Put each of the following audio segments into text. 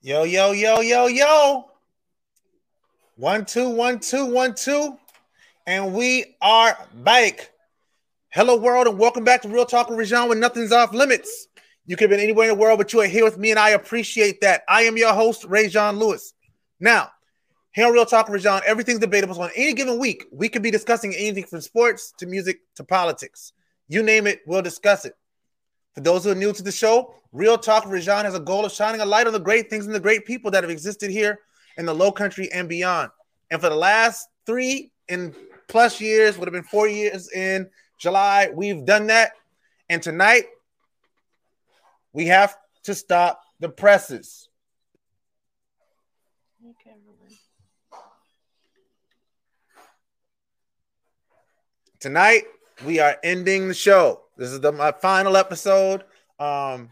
Yo, yo, yo, yo, yo. One, two, one, two, one, two. And we are back. Hello, world, and welcome back to Real Talk with Rajon when nothing's off limits. You could have been anywhere in the world, but you are here with me, and I appreciate that. I am your host, Rajon Lewis. Now, here on Real Talk with Rajon, everything's debatable. So on any given week, we could be discussing anything from sports to music to politics. You name it, we'll discuss it. For those who are new to the show, Real Talk Rajon has a goal of shining a light on the great things and the great people that have existed here in the low country and beyond. And for the last three and plus years, would have been four years in July, we've done that. And tonight, we have to stop the presses. Okay, Tonight, we are ending the show. This is the my final episode. Um,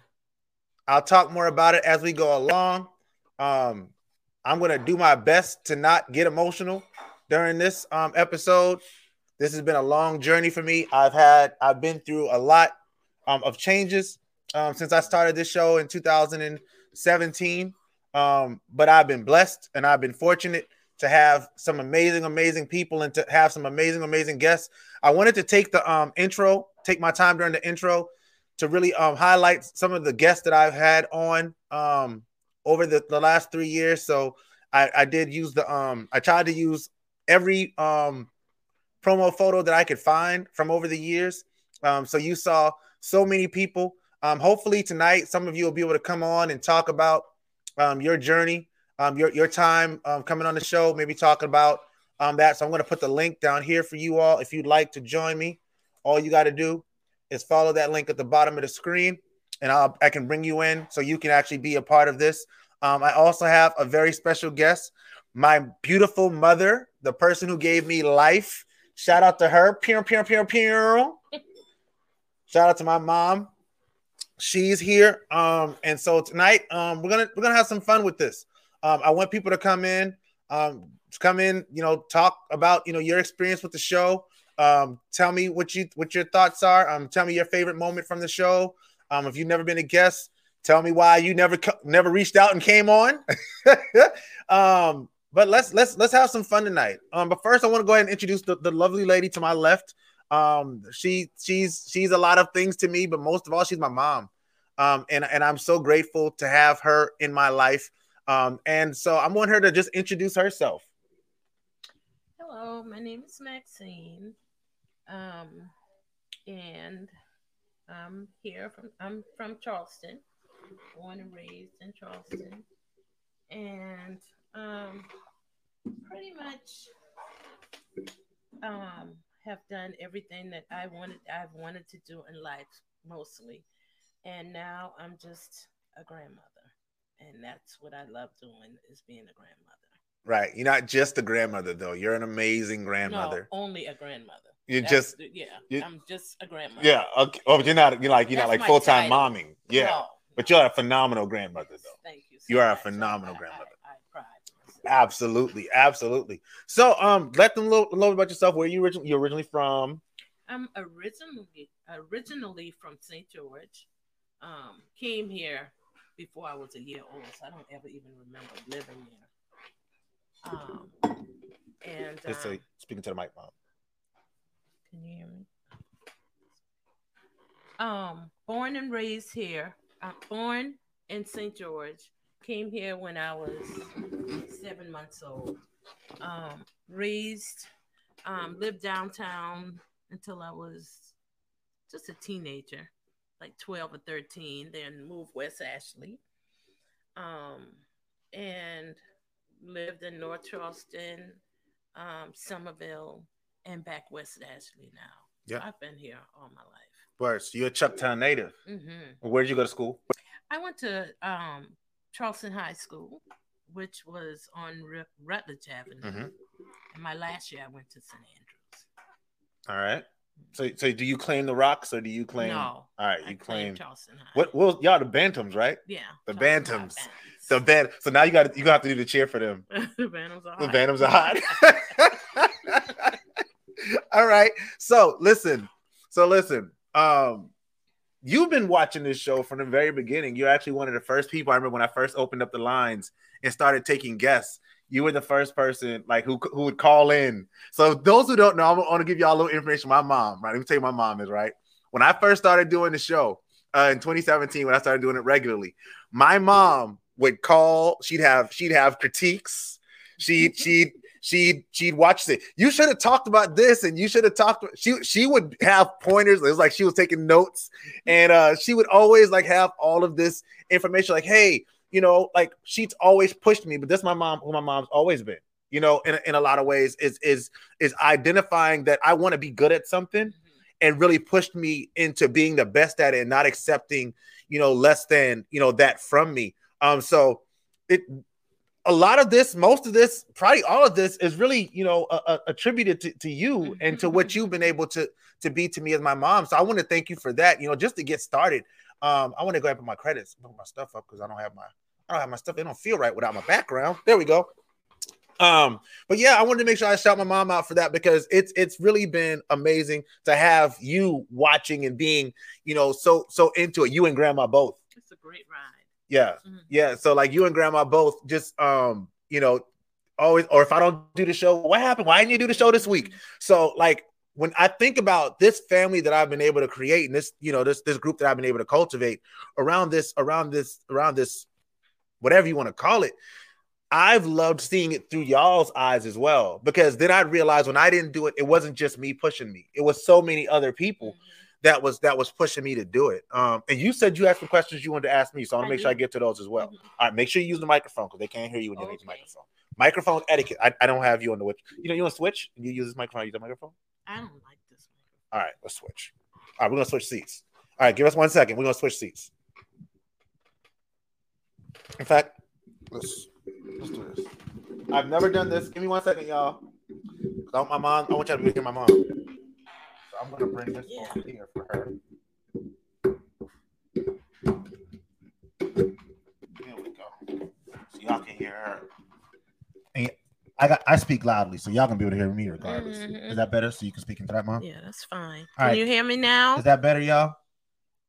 I'll talk more about it as we go along. Um, I'm gonna do my best to not get emotional during this um episode. This has been a long journey for me. I've had I've been through a lot um, of changes um, since I started this show in 2017. Um, but I've been blessed and I've been fortunate to have some amazing, amazing people and to have some amazing, amazing guests. I wanted to take the um, intro, take my time during the intro to really um, highlight some of the guests that I've had on um, over the, the last three years. So I, I did use the um, I tried to use every um, promo photo that I could find from over the years. Um, so you saw so many people. Um, hopefully tonight, some of you will be able to come on and talk about um, your journey um, your your time um, coming on the show, maybe talking about um, that. So I'm going to put the link down here for you all. If you'd like to join me, all you got to do is follow that link at the bottom of the screen, and I'll, I can bring you in so you can actually be a part of this. Um, I also have a very special guest, my beautiful mother, the person who gave me life. Shout out to her. Pew, pew, pew, pew. Shout out to my mom. She's here. Um, and so tonight, um, we're gonna we're gonna have some fun with this. Um, I want people to come in, um, come in, you know, talk about you know your experience with the show. Um, tell me what you what your thoughts are. Um, tell me your favorite moment from the show. Um, if you've never been a guest, tell me why you never never reached out and came on. um, but let's let's let's have some fun tonight. Um, but first, I want to go ahead and introduce the, the lovely lady to my left. Um, she she's she's a lot of things to me, but most of all, she's my mom. Um, and and I'm so grateful to have her in my life. Um, and so I want her to just introduce herself. Hello, my name is Maxine. Um, and I'm here from I'm from Charleston, born and raised in Charleston. And um pretty much um have done everything that I wanted I've wanted to do in life mostly. And now I'm just a grandmother and that's what I love doing is being a grandmother. Right. You're not just a grandmother though. You're an amazing grandmother. No, only a grandmother. You're that's, just yeah. You're, I'm just a grandmother. Yeah. Okay. Oh, you're not. You're like you're that's not like full time momming. Yeah. No, but you're a phenomenal grandmother though. Thank you. So you are a phenomenal I, grandmother. I, I, absolutely, absolutely. So, um, let them know, know about yourself. Where you originally you're originally from? I'm originally originally from St. George. Um, came here before I was a year old, so I don't ever even remember living there. Um, and say, um, speaking to the mic, mom. Can you hear me? Um, born and raised here. Uh, born in St. George. Came here when I was seven months old. Um, raised, um, lived downtown until I was just a teenager like 12 or 13, then moved West Ashley. Um, and lived in North Charleston, um, Summerville, and back West Ashley now. Yeah. I've been here all my life. So you're a Chucktown native. Mm-hmm. Where did you go to school? I went to um, Charleston High School, which was on R- Rutledge Avenue. Mm-hmm. And my last year, I went to St. Andrews. All right. So, so do you claim the Rocks or do you claim? No. All right, you I claim, claim Charleston High. What? Well, y'all the Bantams, right? Yeah. The Bantams. The band. So now you got you to have to do the cheer for them. the Bantams are hot. The Bantams are hot. All right. So listen. So listen. Um, you've been watching this show from the very beginning. You're actually one of the first people. I remember when I first opened up the lines and started taking guests. You were the first person like who who would call in. So those who don't know, I'm gonna give y'all a little information. My mom, right? Let me tell you, my mom is right. When I first started doing the show uh, in 2017, when I started doing it regularly, my mom would call. She'd have she'd have critiques. She mm-hmm. she'd she'd she'd watch it. You should have talked about this, and you should have talked. She she would have pointers. It was like she was taking notes, mm-hmm. and uh, she would always like have all of this information. Like, hey, you know, like she's always pushed me. But this my mom, who my mom's always been. You know, in in a lot of ways, is is is identifying that I want to be good at something, mm-hmm. and really pushed me into being the best at it, and not accepting, you know, less than you know that from me. Um, so it a lot of this, most of this, probably all of this is really, you know, uh, attributed to, to you and to what you've been able to to be to me as my mom. So I want to thank you for that. You know, just to get started, um, I want to go ahead and put my credits, put my stuff up because I don't have my, I don't have my stuff. It don't feel right without my background. There we go. Um, but yeah, I wanted to make sure I shout my mom out for that because it's it's really been amazing to have you watching and being, you know, so so into it. You and grandma both. It's a great ride. Yeah. Mm-hmm. Yeah. So like you and grandma both just um, you know, always or if I don't do the show, what happened? Why didn't you do the show this week? Mm-hmm. So like when I think about this family that I've been able to create and this, you know, this this group that I've been able to cultivate around this, around this, around this, whatever you want to call it, I've loved seeing it through y'all's eyes as well. Because then I realized when I didn't do it, it wasn't just me pushing me; it was so many other people. Mm-hmm that was that was pushing me to do it. Um, and you said you had some questions you wanted to ask me, so I want to make sure I get to those as well. Mm-hmm. All right, make sure you use the microphone because they can't hear you when you okay. use the microphone. Microphone etiquette. I, I don't have you on the which. You know, you want to switch? You use this microphone. You use the microphone. I don't like this. Microphone. All right, let's switch. All right, we're gonna switch seats. All right, give us one second. We're gonna switch seats. In fact, let's let's do this. I've never done this. Give me one second, y'all. I want my mom. I want y'all to hear my mom. I'm gonna bring this yeah. over here for her. There we go. So y'all can hear her. And I got I speak loudly, so y'all can be able to hear me regardless. Mm-hmm. Is that better? So you can speak into that, mom? Yeah, that's fine. All can right. you hear me now? Is that better, y'all?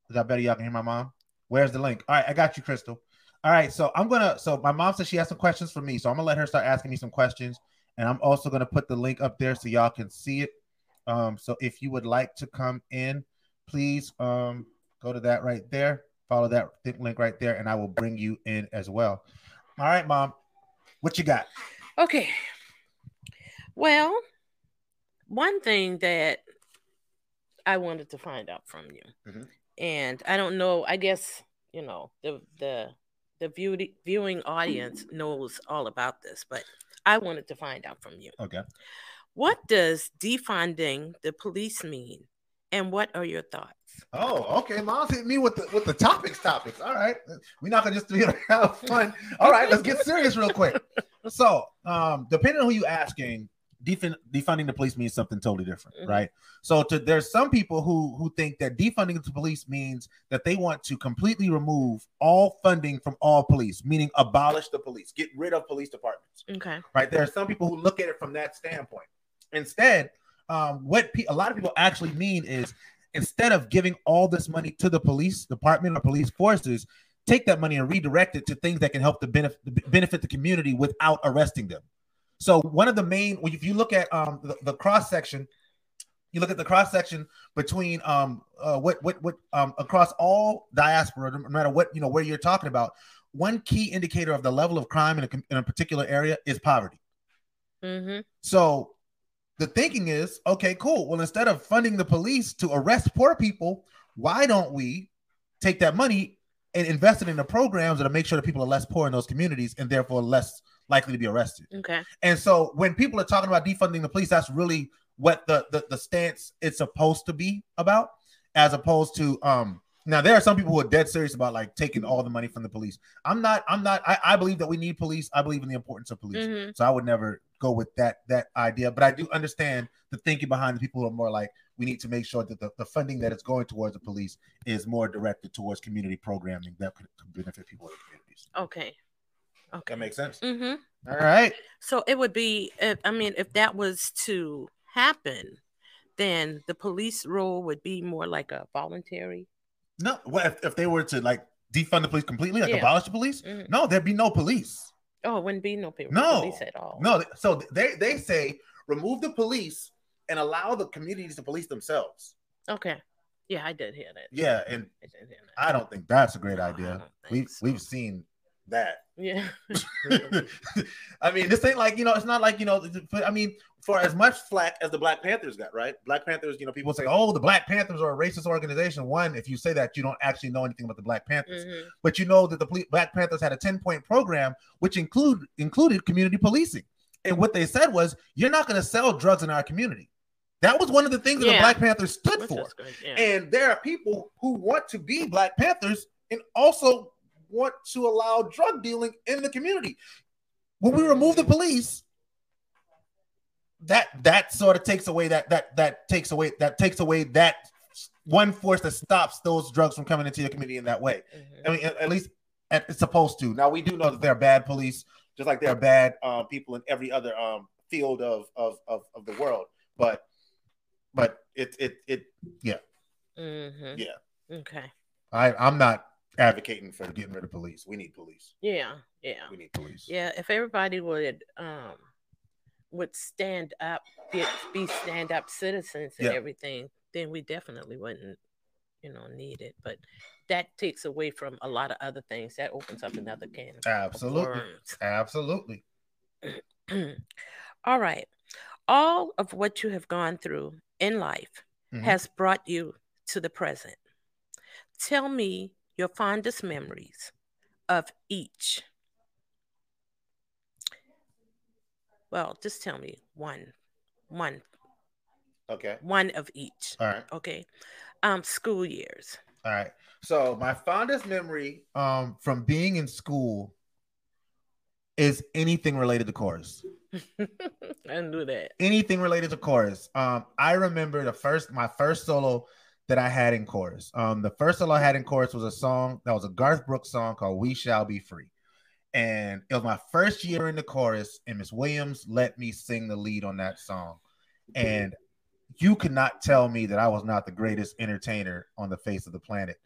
Is that better? Y'all can hear my mom? Where's the link? All right, I got you, Krystle. All right, so I'm gonna. So my mom said she has some questions for me, so I'm gonna let her start asking me some questions, and I'm also gonna put the link up there so y'all can see it. Um, so if you would like to come in, please um, go to that right there, follow that link right there, and I will bring you in as well. All right, mom, what you got? Okay. Well, one thing that I wanted to find out from you, mm-hmm. and I don't know, I guess you know the the the view, viewing audience knows all about this, but I wanted to find out from you. Okay. What does defunding the police mean? And what are your thoughts? Oh, okay. Mom's hit me with the with the topics. Topics. All right. We're not gonna just be have fun. All right, let's get serious real quick. So, um, depending on who you asking, defund defunding the police means something totally different, mm-hmm. right? So, to, there's some people who who think that defunding the police means that they want to completely remove all funding from all police, meaning abolish the police, get rid of police departments. Okay. Right. There are some people who look at it from that standpoint. Instead, um, what pe- a lot of people actually mean is instead of giving all this money to the police department or police forces, take that money and redirect it to things that can help the benefit benefit the community without arresting them. So one of the main, if you look at um, the, the cross section, you look at the cross section between um, uh, what what what um, across all diaspora, no matter what you know where you're talking about. One key indicator of the level of crime in a, in a particular area is poverty. Mm-hmm. So the thinking is okay, cool. Well, instead of funding the police to arrest poor people, why don't we take that money and invest it in the programs that make sure that people are less poor in those communities and therefore less likely to be arrested? Okay. And so when people are talking about defunding the police, that's really what the the, the stance it's supposed to be about, as opposed to um now there are some people who are dead serious about like taking all the money from the police. I'm not. I'm not. I, I believe that we need police. I believe in the importance of police. Mm-hmm. So I would never go with that that idea. But I do understand the thinking behind the people who are more like we need to make sure that the, the funding that is going towards the police is more directed towards community programming that could, could benefit people in the communities. Okay. Okay. That makes sense. Mm-hmm. All right. So it would be, I mean, if that was to happen, then the police role would be more like a voluntary No, well, if, if they were to like defund the police completely, like Yeah. abolish the police? Mhm. No, there'd be no police. Oh, it wouldn't be no people No. police at all. No, so they they say remove the police and allow the communities to police themselves. Okay. Yeah, I did hear that. Yeah, and I did hear that. I don't think that's a great No, idea. We've so. we've seen that. Yeah. I mean, this ain't like you know, it's not like you know. but I mean, for as much flack as the Black Panthers got, right? Black Panthers, you know, people say, "Oh, the Black Panthers are a racist organization." One, if you say that, you don't actually know anything about the Black Panthers, Mhm. but you know that the Black Panthers had a ten point program which include included community policing, and what they said was, "You're not going to sell drugs in our community." That was one of the things that the Black Panthers stood Which for. yeah. And there are people who want to be Black Panthers and also want to allow drug dealing in the community. When we remove the police, that that sort of takes away that that that takes away that takes away that one force that stops those drugs from coming into your community in that way. Mhm. I mean, at, at least at, it's supposed to. Now we do know that there are bad police, just like there are bad uh, people in every other um, field of, of of of the world. But but it it it yeah mm-hmm. Yeah. Okay. I I'm not advocating for getting rid of police. We need police. Yeah. Yeah. We need police. Yeah. If everybody would um would stand up, be, be stand up citizens and Yeah. everything, then we definitely wouldn't, you know, need it. But that takes away from a lot of other things. That opens up another can Absolutely. Absolutely. All right. All of what you have gone through in life Mhm. has brought you to the present. Tell me your fondest memories of each. Well, just tell me one, one, Okay. one of each. All right. Okay. Um, school years. All right. So my fondest memory um from being in school is anything related to chorus. I knew that. anything related to chorus. Um, I remember the first my first solo that I had in chorus. Um, the first solo I had in chorus was a song that was a Garth Brooks song called "We Shall Be Free," and it was my first year in the chorus. And Miss Williams let me sing the lead on that song, and you could not tell me that I was not the greatest entertainer on the face of the planet.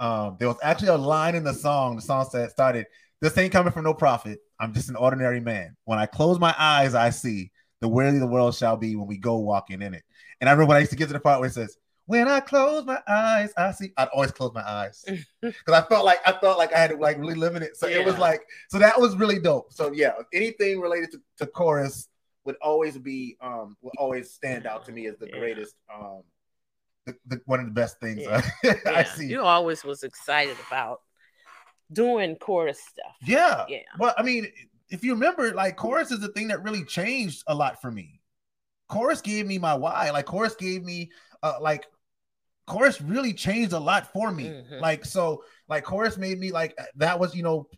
Um, there was actually a line in the song. The song said started, "This ain't coming from no prophet. I'm just an ordinary man. When I close my eyes, I see the worthy the world shall be when we go walking in it." And I remember when I used to get to the part where it says, "When I close my eyes, I see." I'd always close my eyes because I felt like I felt like I had to like really live in it. So it was like so that was really dope. So yeah, anything related to, to chorus would always be um would always stand out to me as the Yeah. greatest um the, the, one of the best things Yeah. I Yeah. see. You always was excited about doing chorus stuff. Yeah. Yeah. But I mean, if you remember, like chorus is the thing that really changed a lot for me. Chorus gave me my why. Like chorus gave me uh like chorus really changed a lot for me. Mhm. Like so, like chorus made me like that was you know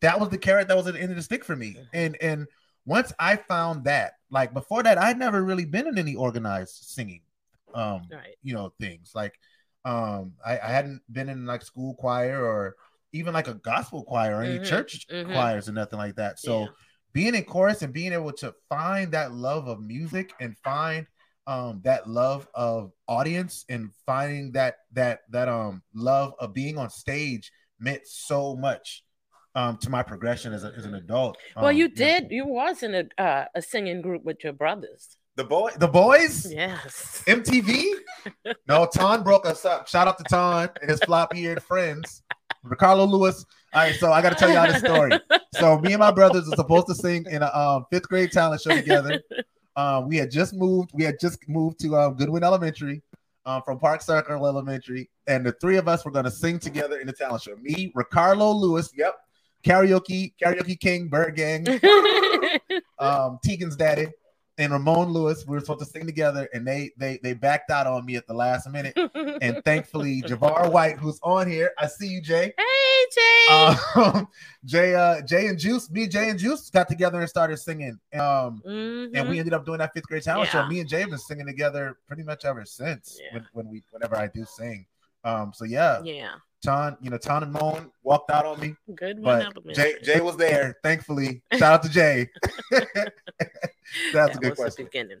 that was the carrot that was at the end of the stick for me. Mhm. And and once I found that, like before that, I'd never really been in any organized singing. Um, Right. you know things like um I, I hadn't been in like school choir or even like a gospel choir or any Mhm, church mhm. choirs or nothing like that so Yeah. being in chorus and being able to find that love of music and find um that love of audience and finding that that that um love of being on stage meant so much um to my progression as, a, as an adult Well, Um, you yeah. did. You was in a uh, a singing group with your brothers. the boy the boys Yes. MTV? no, Ton broke us up. Shout out to Ton and his floppy eared friends. Ricardo Lewis. All right, so I got to tell y'all this story. So me and my brothers were supposed to sing in a um, fifth grade talent show together. Um, we had just moved. We had just moved to um, Goodwin Elementary um, from Park Circle Elementary, and the three of us were going to sing together in the talent show. Me, Ricardo Lewis. Yep. Karaoke, karaoke king, Bird Gang, um, Tegan's daddy, and Ramon Lewis. We were supposed to sing together, and they they they backed out on me at the last minute. And thankfully, Javar White, who's on here, I see you, Jay. hey, Jay. Um, Jay, uh, Jay and Juice, me, Jay and Juice got together and started singing. Um, and Mhm. we ended up doing that fifth grade talent show. Me and Jay have been singing together pretty much ever since. Yeah. When, when we, whenever I do sing. Um, so yeah, yeah. Ton, you know, Ton and Moan walked out on me, Good one. but Jay, Jay was there. Thankfully, shout out to Jay. That's That a good question. beginning.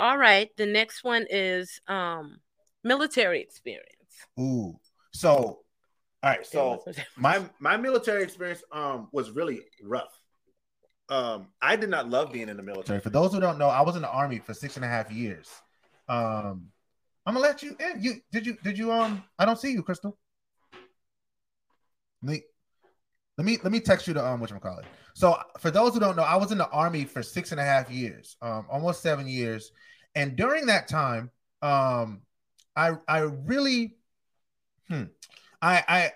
All right. The next one is um military experience. Ooh. So All right, so my my military experience um was really rough. Um, I did not love being in the military. For those who don't know, I was in the army for six and a half years. Um, I'm gonna let you in. You did you did you um? I don't see you, Krystle. Let me let me let me text you the um what you call it. So for those who don't know, I was in the army for six and a half years, um, almost seven years, and during that time, um, I I really, hmm, I I.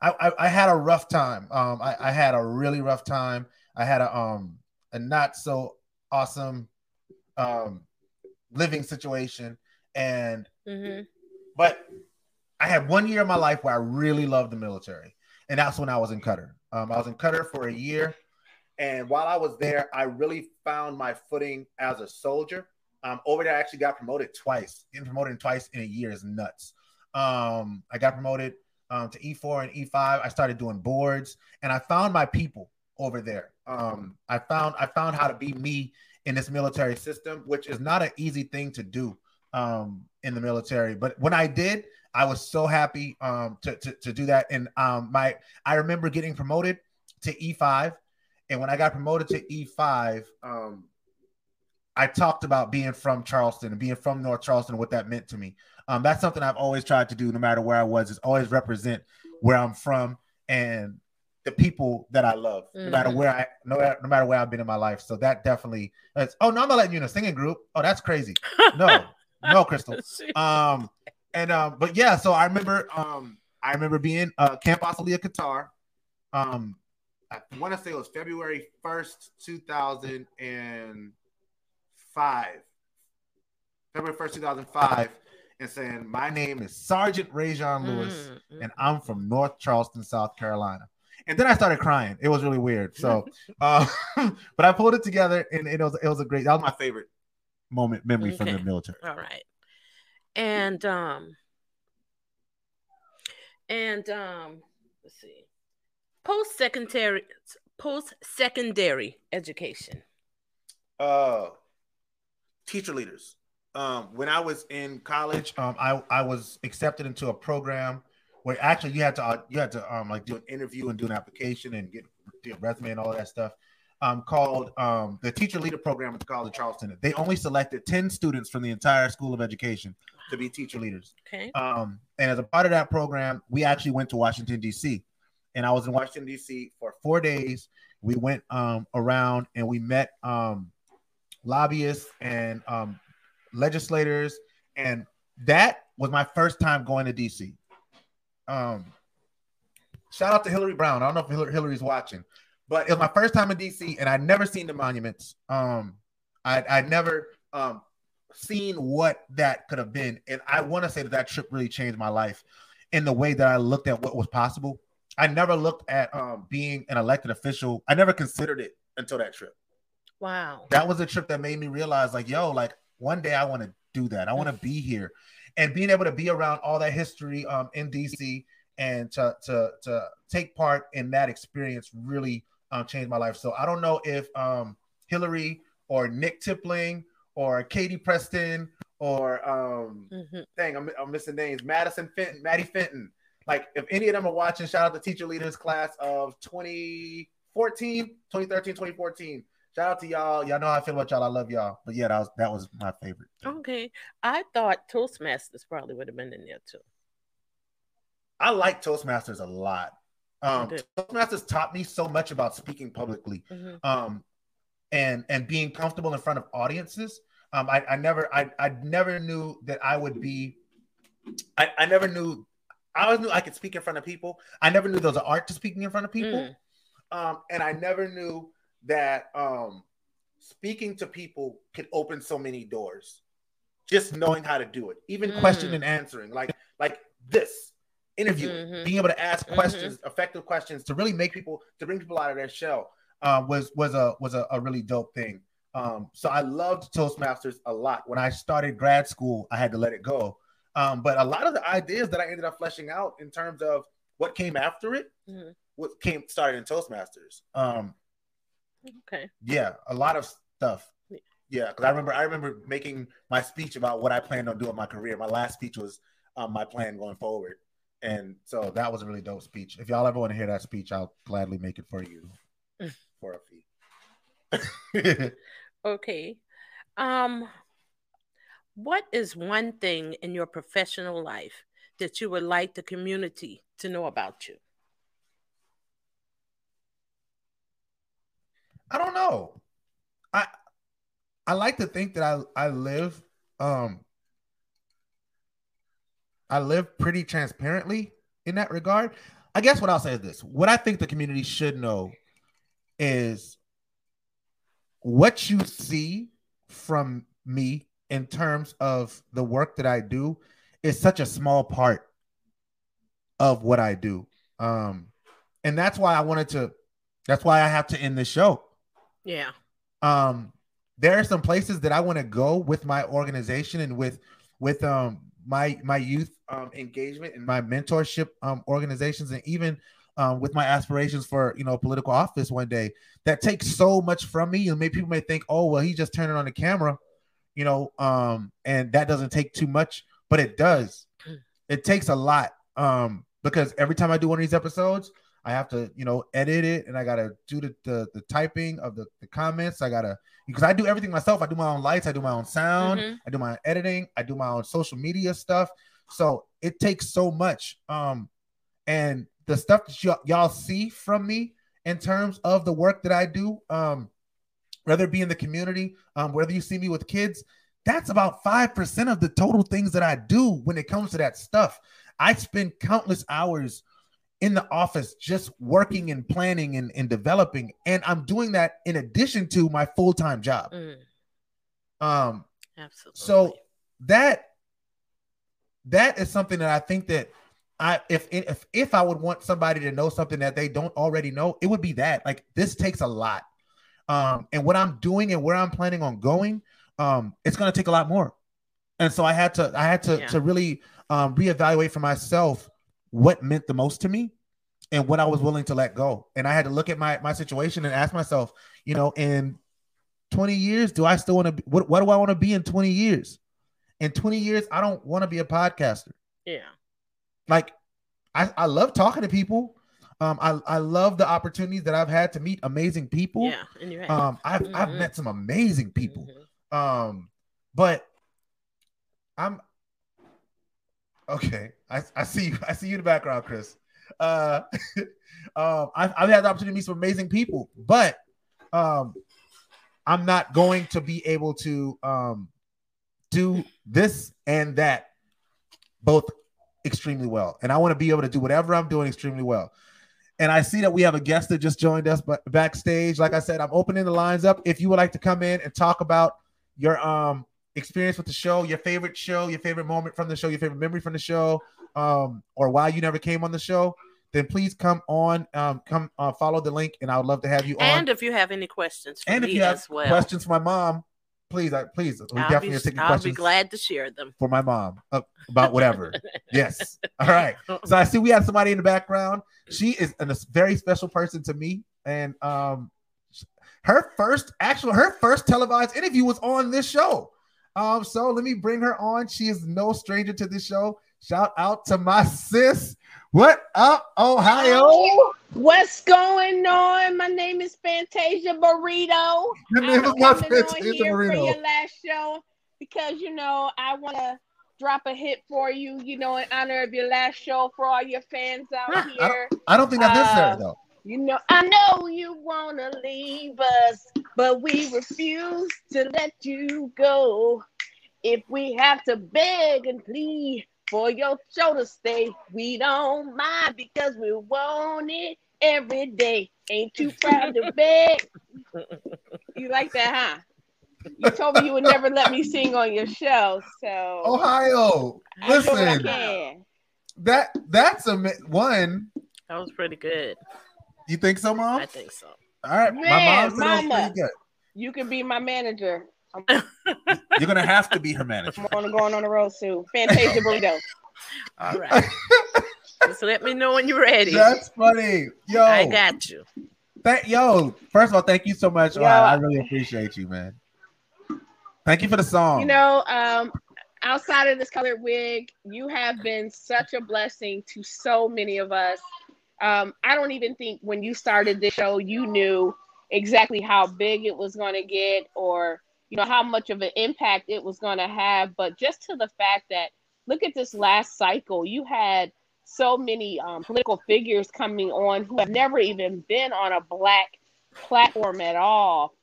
I, I, had a rough time. Um, I, I had a really rough time. I had a um a not so awesome um living situation, and Mhm. but I had one year of my life where I really loved the military, and that's when I was in Qatar. Um, I was in Qatar for a year, and while I was there, I really found my footing as a soldier. Um, over there, I actually got promoted twice. Getting promoted twice in a year is nuts. Um, I got promoted um, to E4 and E5. I started doing boards, and I found my people over there. Um, I found I found how to be me in this military system, which is not an easy thing to do um, in the military. But when I did, I was so happy um, to, to to do that. And um, my I remember getting promoted to E5, and when I got promoted to E5, um, I talked about being from Charleston and being from North Charleston, what that meant to me. Um, that's something I've always tried to do, no matter where I was, is always represent where I'm from and the people that I love, no matter Mhm. where I, no, no matter where I've been in my life. So that definitely. That's, oh no, I'm not letting you in a singing group. Oh, that's crazy. No, no, Krystle. Um, and um, but yeah, so I remember um, I remember being uh Camp As Sayliyah Qatar. Um, I want to say it was February first, two thousand and five. February first, two thousand five, and saying my name is Sergeant Rajon Lewis, Mm, mm. and I'm from North Charleston, South Carolina. And then I started crying. It was really weird. So, uh, but I pulled it together, and it was it was a great. That was my favorite moment memory from the military. All right. And um and um let's see. Post secondary post secondary education. uh teacher leaders um when i was in college um i i was accepted into a program where actually you had to uh, you had to um like do an interview and do an application and get a resume and all that stuff um called um the teacher leader program at the college of charleston they only selected 10 students from the entire school of education to be teacher leaders Okay. um, and as a part of that program, we actually went to Washington D.C. And I was in Washington D.C. for four days. We went um, around and we met um, lobbyists and um, legislators, and that was my first time going to D.C. Um, shout out to Hillary Brown. I don't know if Hillary, Hillary's watching, but it was my first time in D.C. and I'd never seen the monuments. Um, I'd, I'd never um, seen what that could have been. And I want to say that that trip really changed my life in the way that I looked at what was possible. I never looked at um, being an elected official. I never considered it until that trip. Wow. That was a trip that made me realize, like, yo, like one day I want to do that. I want to be here, and being able to be around all that history um, in DC and to to to take part in that experience really um, changed my life. So I don't know if um, Hillary or Nick Tipling or Katie Preston or um, Mhm. dang, I'm, I'm missing names. Madison Fenton, Maddie Fenton. Like, if any of them are watching, shout out to teacher leaders class of 2014, 2013, 2014. Shout out to y'all. Y'all know how I feel about y'all. I love y'all. But yeah, that was that was my favorite. Okay. I thought Toastmasters probably would have been in there too. I like Toastmasters a lot. Um, Toastmasters taught me so much about speaking publicly. Mhm. um, and and being comfortable in front of audiences. Um, I, I never I, I never knew that I would be. I, I never knew. I always knew I could speak in front of people. I never knew there was an art to speaking in front of people. Mm. Um, and I never knew that um, speaking to people could open so many doors. Just knowing how to do it, even question Mm. and answering, like like this interview, Mhm. being able to ask Mhm. questions, effective questions, to really make people to bring people out of their shell uh, was was a was a, a really dope thing. Um, so I loved Toastmasters a lot. When I started grad school, I had to let it go. Um, but a lot of the ideas that I ended up fleshing out in terms of what came after it, Mhm. what came started in Toastmasters. Um, Okay. yeah, a lot of stuff. Yeah. Because I remember I remember making my speech about what I planned on doing my career. My last speech was um, my plan going forward. and so that was a really dope speech. If y'all ever want to hear that speech, I'll gladly make it for you for a fee. Okay. Um, what is one thing in your professional life that you would like the community to know about you? I don't know. I I like to think that I I live um I live pretty transparently in that regard. I guess what I'll say is this. What I think the community should know is what you see from me in terms of the work that I do is such a small part of what I do. Um and that's why I wanted to that's why I have to end the show Yeah. um there are some places that I want to go with my organization and with with um my my youth um engagement and my mentorship um organizations and even um with my aspirations for you know political office one day that takes so much from me. And maybe people may think oh well he's just turning on the camera you know um and that doesn't take too much but it does. It takes a lot um because every time I do one of these episodes I have to, you know, edit it and I gotta do the the, the typing of the, the comments. I gotta because I do everything myself. I do my own lights, I do my own sound, Mhm. I do my own editing, I do my own social media stuff. So it takes so much. Um, and the stuff that y'all, y'all see from me in terms of the work that I do, um, whether it be in the community, um, whether you see me with kids, that's about five percent of the total things that I do when it comes to that stuff. I spend countless hours in the office just working and planning and, and developing. And i'm doing that in addition to my full-time job. Mm, um absolutely. so that that is something that i think that i if if if i would want somebody to know something that they don't already know it would be that. Like this takes a lot. Um and what i'm doing and where i'm planning on going um it's going to take a lot more. And so i had to i had to Yeah. to really um reevaluate for myself what meant the most to me and what i was willing to let go and i had to look at my my situation and ask myself you know in 20 years do i still want to be what, what do i want to be in 20 years in 20 years i don't want to be a podcaster yeah. like I, I love talking to people um I, I love the opportunities that i've had to meet amazing people Yeah. And you have. um i've i've Mhm. met some amazing people Mhm. um but i'm okay i, I see you i see you in the background chris uh um I've, I've had the opportunity to meet some amazing people but um i'm not going to be able to um do this and that both extremely well and i want to be able to do whatever i'm doing extremely well and I see that we have a guest that just joined us but backstage. Like I said, I'm opening the lines up. If you would like to come in and talk about your um experience with the show, your favorite show, your favorite moment from the show, your favorite memory from the show, um, or why you never came on the show, then please come on, um, come uh, follow the link, and I would love to have you on. And if you have any questions for And if me you have as well, questions for my mom, please, I, please, we I'll, definitely be, are taking questions. I'll be glad to share them. for my mom uh, about whatever. yes. All right. So I see we have somebody in the background. She is an- a very special person to me, and um, her first actual her first televised interview was on this show. Um, so let me bring her on. She is no stranger to this show. Shout out to my sis. What up, Ohio? Oh, what's going on? My name is Fantasia Burrito. Your I name not coming on Fantasia here for Burrito. your last show because you know I want to drop a hit for you. You know, in honor of your last show for all your fans out I- here. I don't think that's necessary Uh, though. You know, I know you wanna leave us, but we refuse to let you go. If we have to beg and plead for your show to stay, we don't mind because we want it every day. Ain't too proud to beg. You like that, huh? You told me you would never let me sing on your show, so Ohio, I I listen, that that's a one. That was pretty good. You think so, mom? I think so. All right, my Man, mom said that was mama. pretty good. You can be my manager. You're gonna have to be her manager. I'm on going on the road soon. Fantasia Burrito. All right. Just let me know when you're ready. That's funny, yo. I got you. thank, yo. First of all, thank you so much. Yo. Wow, I really appreciate you, man. Thank you for the song. You know, um, outside of this colored wig, you have been such a blessing to so many of us. Um, I don't even think when you started the show, you knew exactly how big it was going to get or you know how much of an impact it was going to have. But just to the fact that look at this last cycle. You had so many um, political figures coming on who have never even been on a black platform at all.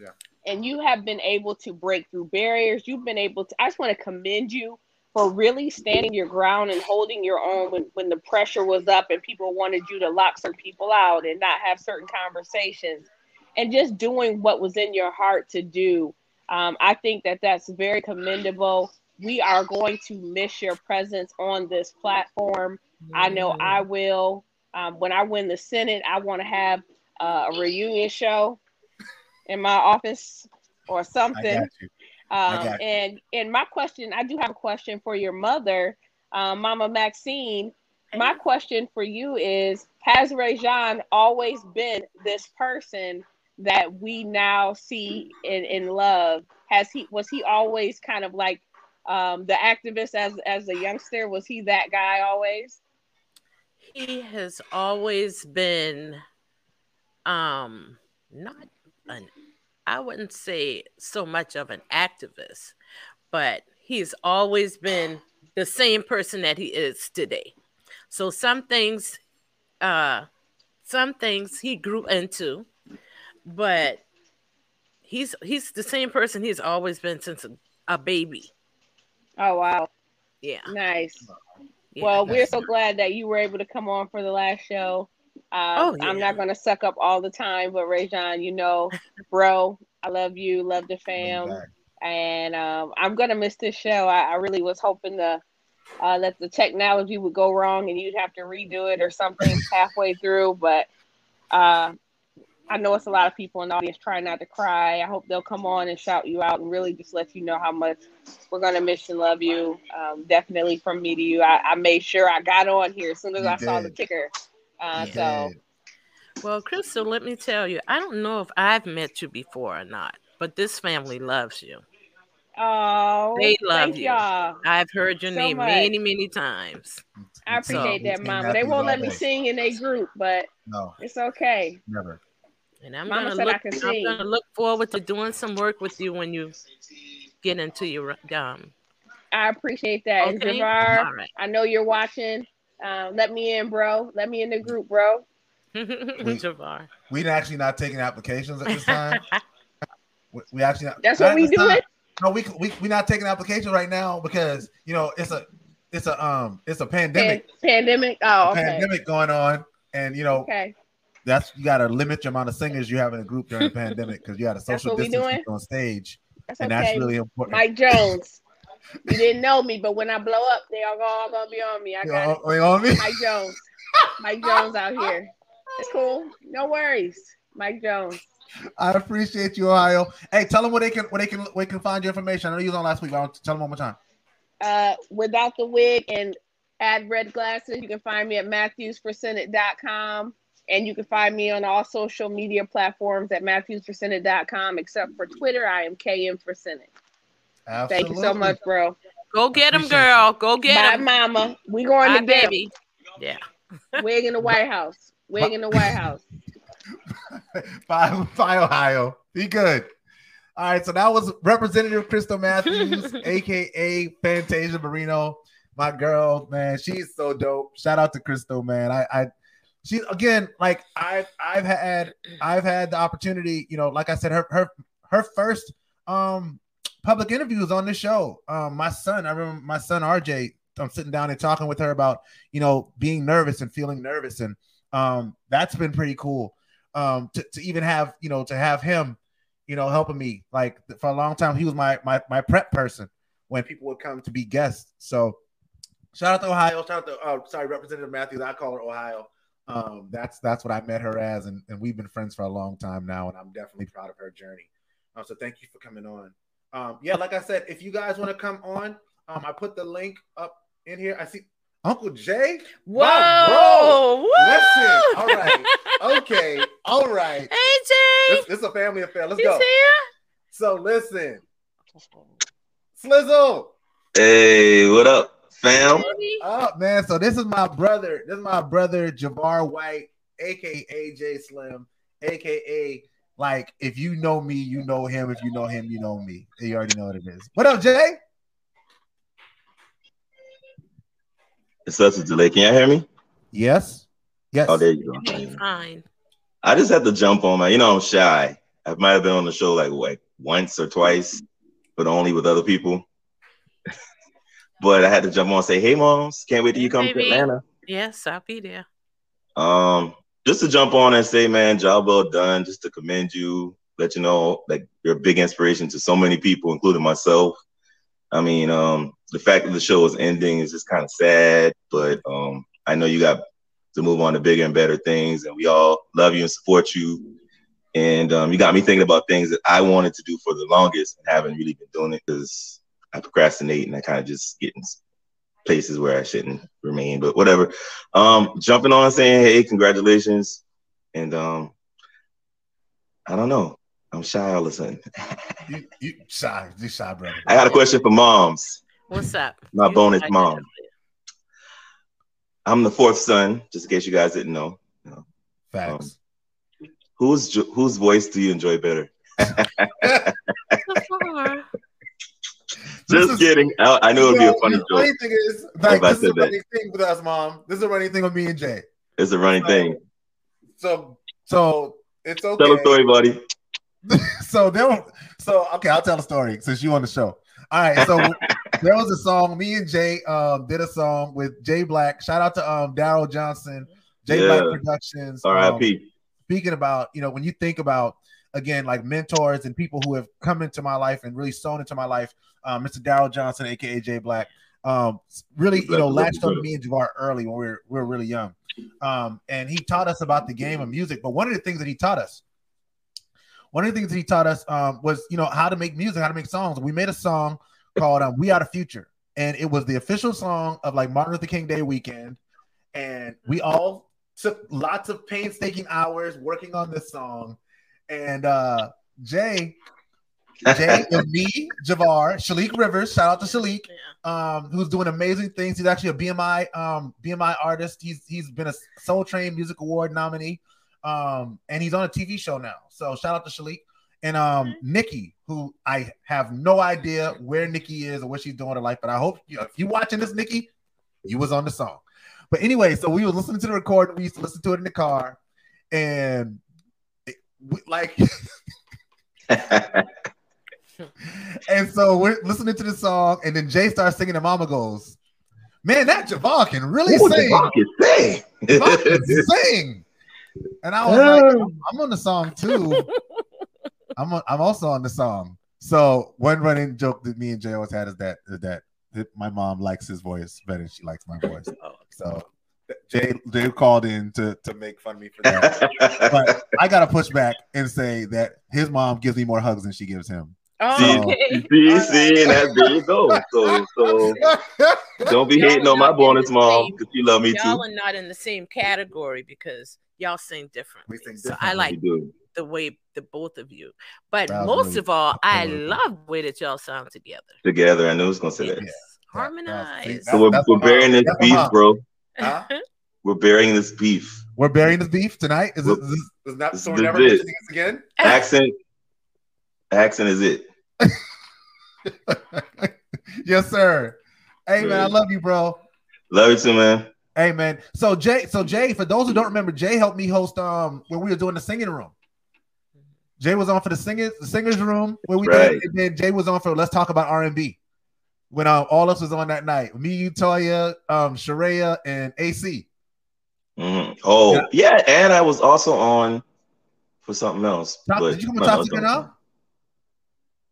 Yeah. and you have been able to break through barriers. You've been able to i just want to commend you for really standing your ground and holding your own when, when the pressure was up and people wanted you to lock some people out and not have certain conversations and just doing what was in your heart to do. Um, I think that that's very commendable. We are going to miss your presence on this platform. I know I will. Um, when I win the Senate, I want to have uh, a reunion show in my office or something. Got you. I Um, got and and my question, I do have a question for your mother, um, Mama Maxine. My question for you is: Has Rajon always been this person that we now see in, in love? Has he was he always kind of like um, the activist as as a youngster? Was he that guy always? he has always been um not an I wouldn't say so much of an activist, but he's always been the same person that he is today. So some things uh some things he grew into, but he's he's the same person he's always been since a, a baby. Oh wow, Yeah. nice. yeah. Well, we're so glad that you were able to come on for the last show. Um, Oh, I'm not going to suck up all the time, but Rajon, you know, bro, I love you, love the fam, and um, I'm going to miss this show. I, I really was hoping uh, that the technology would go wrong and you'd have to redo it or something halfway through, but uh, I know it's a lot of people in the audience trying not to cry. I hope they'll come on and shout you out and really just let you know how much we're gonna miss and love you. Um, definitely from me to you. I, I made sure I got on here as soon as You I saw the did. Kicker. Uh, You so. Well, Krystle, let me tell you, I don't know if I've met you before or not, but this family loves you. oh They love thank you. y'all. I've heard your So name much. many, many times. I So- appreciate that, Team Mama. They won't let me day. sing in a group, but No, it's okay. never. And I'm Mama gonna said I look. can I'm sing. gonna look forward to doing some work with you when you get into your um. I appreciate that. And Okay. Javar, All right. I know you're watching. Um, let me in, bro. Let me in the group, bro. Javar. We actually not taking applications at this time. we, we actually not, That's not what we this time. No, we we we not taking applications right now because you know it's a it's a um it's a pandemic Pan- pandemic. Oh, okay. pandemic going on, and you know Okay. that's you got to limit your amount of singers you have in a group during a pandemic because you got to That's social distance on stage, That's and okay. that's really important. Mike Jones. You didn't know me, but when I blow up, they all, all gonna be on me. I got know, you know what I mean? it. Mike Jones. Mike Jones out here. It's cool. No worries. Mike Jones. I appreciate you, Ohio. Hey, tell them where they can where they can where they can find your information. I know you was on last week, but I'll tell them one more time. Uh, without the wig and add red glasses, you can find me at matthewsforsenate.com. And you can find me on all social media platforms at matthewsforsenate.com, except for Twitter. I am KM for Senate. Absolutely. Thank you so much, bro. Go get him, girl. Go get him. mama. We going Bye, to get 'em. baby. Yeah. Wig in the White House. Wig in the White House. Bye, bye, Ohio. Be good. All right, so that was Representative Krystle Matthews, aka Fantasia Marino, my girl, man. She's so dope. Shout out to Krystle, man. I, I, she again, like I, I've had, I've had the opportunity, you know, like I said, her, her, her first um public interviews on this show. Um, my son, I remember my son RJ. I'm sitting down and talking with her about, you know, being nervous and feeling nervous, and um, that's been pretty cool. Um to, to even have you know to have him you know helping me like for a long time he was my my my prep person when people would come to be guests. So shout out to ohio. Shout out to uh, sorry representative matthews. I call her ohio. Um that's that's what i met her as. And, and we've been friends for a long time now. And i'm definitely proud of her journey. Um, so thank you for coming on um yeah like i said if you guys want to come on um i put the link up in here i see uncle jay Whoa. bro. Woo! listen all right okay all right Hey, Jay. this, this is a family affair. Let's He's go. here. So listen, Slizzle, Hey, what up, fam? Baby. Oh man, so this is my brother. This is my brother Javar White, aka J Slim, aka like if you know me, you know him. If you know him, you know me. You already know what it is. What up, Jay? It's such a delay. Can y'all hear me? Yes. Yes. Oh, there you Be go. fine. I just had to jump on my. You know, I'm shy. I might have been on the show like like once or twice, but only with other people. but I had to jump on and say, "Hey, moms, can't wait till you Hey, come to. Atlanta." Yes, I'll be there. Um, just to jump on and say, man, job well done. Just to commend you, let you know that you're a big inspiration to so many people, including myself. I mean, um, the fact that the show is ending is just kind of sad, but um, I know you got to move on to bigger and better things, and we all love you and support you. And um, you got me thinking about things that I wanted to do for the longest and haven't really been doing it because I procrastinate and I kind of just get places where I shouldn't remain. But whatever. Um, jumping on saying, hey, congratulations. And um, I don't know. I'm shy all of a sudden. You, you shy, you shy, brother. I got a question for moms. What's up? My You bonus like mom. I'm the fourth son, just in case you guys didn't know. Facts. Whose whose voice do you enjoy better? So Just is- kidding. I, I knew it would be a funny the joke. funny thing is, like, this is a said that. running thing with us, mom. This is a running thing with me and Jay. It's a running thing. So, so it's okay. Tell a story, buddy. so there was, so okay, I'll tell a story since you on the show. All right, so there was a song. Me and Jay um did a song with Jay Black. Shout out to um Daryl Johnson, Jay Yeah. Black Productions. um, R.I.P. speaking about you know when you think about again like mentors and people who have come into my life and really sewn into my life, um, Mr. Daryl Johnson, aka J Black, um, really you know latched on me and Javar early when we were we were really young, um, and he taught us about the game of music. But one of the things that he taught us, one of the things that he taught us um, was you know how to make music, how to make songs. We made a song called um, "We Are the Future," and it was the official song of like Martin Luther King Day weekend, and we all took lots of painstaking hours working on this song. And uh Jay, Jay and me, Javar, Shalik Rivers, shout out to Shalik, um, who's doing amazing things. He's actually a BMI um BMI artist. He's he's been a Soul Train Music Award nominee. Um, and he's on a TV show now. So shout out to Shalik. And um Nikki, who I have no idea where Nikki is or what she's doing in her life, but I hope you know, if you're watching this, Nikki, you was on the song. But anyway, so we were listening to the recording. We used to listen to it in the car, and it, we, like, and so we're listening to the song, and then Jay starts singing, and Mama goes, "Man, that Javon can really What sing. fuck is say? Javon can sing." And I was like, I'm, I'm on the song too. I'm on, I'm also on the song. So one running joke that me and Jay always had is that is that, that my mom likes his voice better than she likes my voice. Oh, so Jay Jay called in to to make fun of me for that. but I gotta push back and say that his mom gives me more hugs than she gives him. Oh, See, okay. see, see, and that's there you go. So, so don't be Y'all hating on my bonus the mom because she love me too. Y'all are not in the same category because y'all sing differently. We sing So I like the way the both of you. But That was most of all, I cool. love the way that y'all sound together. Together, I knew I was gonna say Yes. that. Yeah. Harmonized. So we're, we're my burying this That's beef, mom. bro. Huh? We're burying this beef. We're burying this beef tonight. Is, Well, this, is, is not so we're never it. mentioning this again? Accent, accent is it. yes, sir. Hey man, I love you, bro. Love you too, man. Hey man. So Jay, so Jay, for those who don't remember, Jay helped me host um when we were doing the singing room. Jay was on for the singers, the singers room where we Right. did, and then Jay was on for let's talk about R and B. When um, all us was on that night, me, you, Toya, um, Sharia, and AC. Mhm. Oh, Yeah. yeah. and I was also on for something else. Top- did you come no, with Toxic no, or no. No?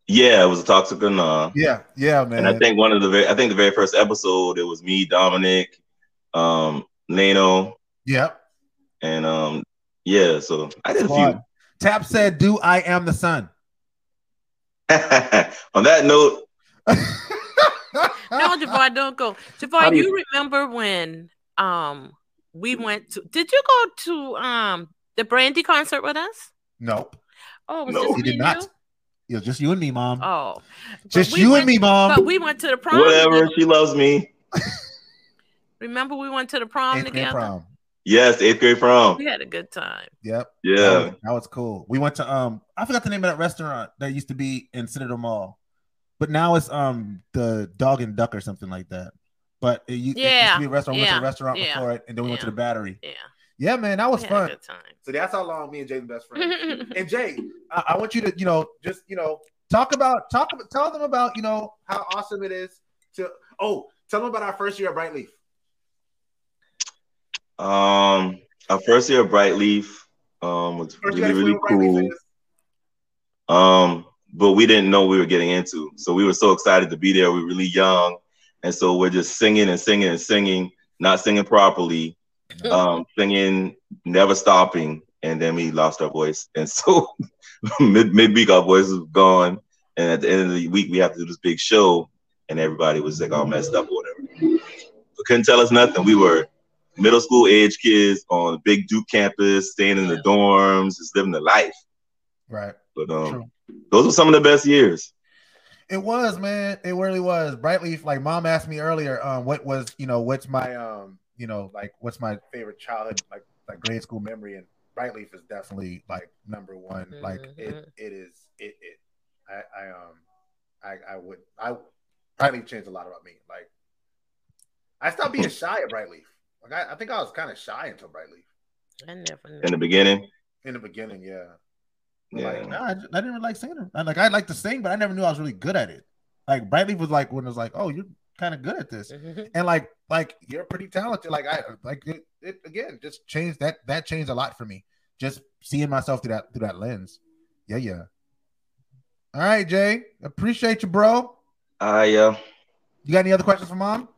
Yeah, it was a toxic or nah. Yeah, yeah, man. And I think one of the very, I think the very first episode, it was me, Dominic, um, Nano, yep. and um, yeah. So I did a Squad. Tap said, "Do I am the sun." on that note, no, Javar, don't go. How Javar, do you, you- remember when um we went to did you go to um the Brandy concert with us? nope. Oh, it was No. just He did not. you? It was just you and me, mom. Oh, just we you went- and me, mom. But we went to the prom. Whatever. together. She loves me. Remember, we went to the prom Eighth together. prom. Yes, eighth grade prom. We had a good time. Yep. Yeah. That was, that was cool. We went to um I forgot the name of that restaurant that used to be in Citadel Mall. But now it's um the dog and duck or something like that. But it, u- it used Yeah, to be a restaurant. We went to a restaurant yeah, before it, and then we went to the battery. Yeah, Yeah, man, that was we had fun. a good time. So that's how long me and Jay's best friends. and Jay, I, I want you to, you know, just you know, talk about talk about tell them about, you know, how awesome it is to oh, tell them about our first year at Brightleaf. Um, our first year of Brightleaf um was First really really cool. Um, but we didn't know what we were getting into, so we were so excited to be there. We were really young, and so we're just singing and singing and singing, not singing properly, um, singing, never stopping, and then we lost our voice, and so mid mid week our voice was gone, and at the end of the week we have to do this big show, and everybody was like all messed up or whatever. But couldn't tell us nothing. We were middle school age kids on a big Duke campus, staying in the dorms, just living the life. Right. But um, True. those were some of the best years. It was, man. It really was. Brightleaf, like mom asked me earlier, um, what was, you know, what's my um, you know, like what's my favorite childhood, like like grade school memory, and Brightleaf is definitely like number one. Like it Mhm. it is it it I I um I I would I Brightleaf changed a lot about me. Like I stopped being shy at Brightleaf. Like I, I think I was kind of shy until Brightleaf I never knew. In the beginning, in the beginning, yeah. But, yeah. Like, nah, I, I didn't really like singing. I, like I like to sing, but I never knew I was really good at it. Like Brightleaf was like when it was like, oh, you're kind of good at this. Mhm. and like like you're pretty talented. Like i like it, it again just changed that that changed a lot for me. Just seeing myself through that through that lens. Yeah yeah. All right jay. Appreciate you bro. I uh you got any other questions for mom?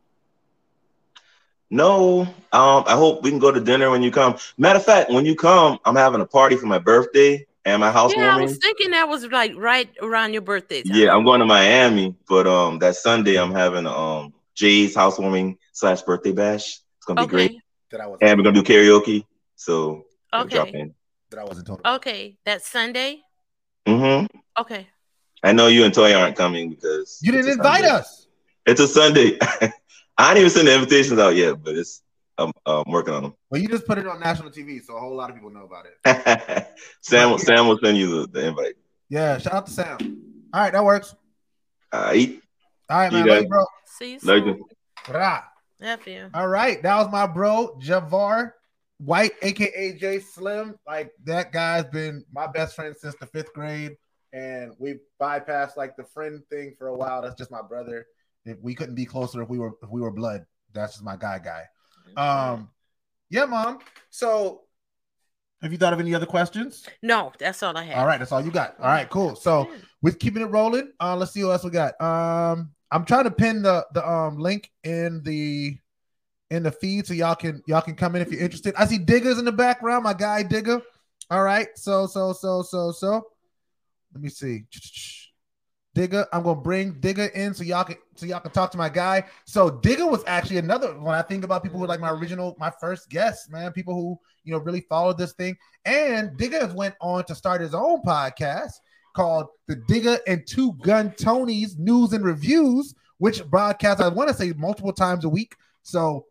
No. Um, I hope we can go to dinner when you come. Matter of fact, when you come, I'm having a party for my birthday and my Yeah, I was thinking that was like right around your birthday. Time. Yeah, I'm going to Miami, but um, that Sunday I'm having um Jay's housewarming slash birthday bash. It's gonna be Okay. great, that i was and we're gonna do karaoke. So I'll drop Okay. in. that i wasn't told about. Okay. That's Sunday. hmm Okay. I know you and Toy aren't coming because you didn't invite Sunday. us It's a Sunday. I didn't even send the invitations out yet, but it's I'm, I'm working on them. well you just put it on national tv so a whole lot of people know about it them. Sam Sam will send you the, the invite. yeah shout out to sam all right that works Uh, eat. all right man love you, bro See you soon. you. Rah. Love you. All right, that was my bro Javar White, aka J Slim. Like that guy's been my best friend since the fifth grade, and we bypassed like the friend thing for a while. That's just my brother. If we couldn't be closer if we were if we were blood. That's just my guy, guy. Um, yeah, mom. So, have you thought of any other questions? no, that's all I have. All right, that's all you got. All right, cool. So with keeping it rolling, uh, let's see what else we got. Um, I'm trying to pin the the um link in the in the feed so y'all can y'all can come in if you're interested. I see Diggers in the background, my guy Digger. All right, so so so so so. Let me see. Digger, I'm gonna bring Digger in so y'all can so y'all can talk to my guy. So Digger was actually another when I think about people who like my original, my first guest, man, people who you know really followed this thing. And Digger went on to start his own podcast called The Digger and Two Gun Tony's News and Reviews, which broadcasts, I want to say multiple times a week. So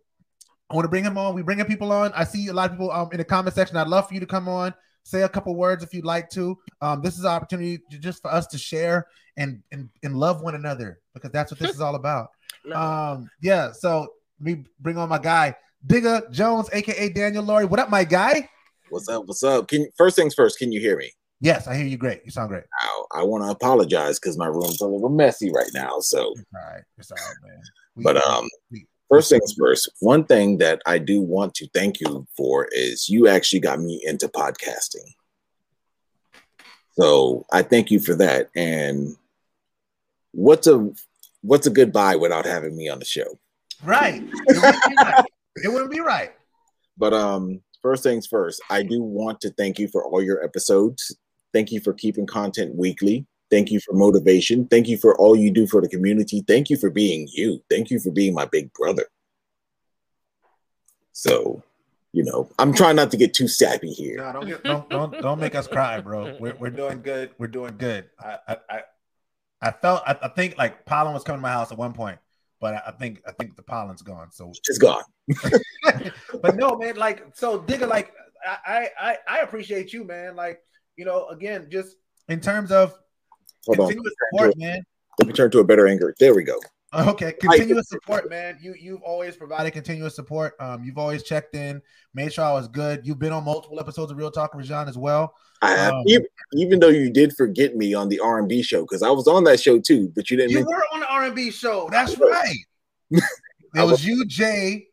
I want to bring him on. We bringing people on. I see a lot of people um, in the comment section. I'd love for you to come on, say a couple words if you'd like to. Um, this is an opportunity to, just for us to share and, and and love one another because that's what this is all about. Love Um, yeah. So me bring on my guy Digger Jones, aka Daniel Laurie. What up, my guy? What's up? What's up? Can first things first, can you hear me? Yes, I hear you. Great. You sound great. Now, I want to apologize because my room's a little messy right now. So, It's all right. It's all right, man. We- but um, we- first things first. One thing that I do want to thank you for is you actually got me into podcasting. So I thank you for that. And what's a what's a goodbye without having me on the show? Right. It wouldn't be right. It wouldn't be right. But um, first things first, I do want to thank you for all your episodes. Thank you for keeping content weekly. Thank you for motivation. Thank you for all you do for the community. Thank you for being you. Thank you for being my big brother. So you know, I'm trying not to get too sappy here. No, don't get don't don't don't make us cry, bro. We're we're doing good. We're doing good. I I I, I felt I, I think like pollen was coming to my house at one point, but I, I think I think the pollen's gone. So It's gone. but no, man, like so digger, like I I I appreciate you, man. Like, you know, again, just in terms of Hold on. continuous support, man. Let me turn to a better anger. There we go. Okay, continuous support, man. You you've always provided continuous support. Um, you've always checked in, made sure I was good. You've been on multiple episodes of Real Talk with Rajon as well. I have, Um, even, even though you did forget me on the R&B show because I was on that show too, but you didn't. You were on the R and B show. That's right. It was you, Jay,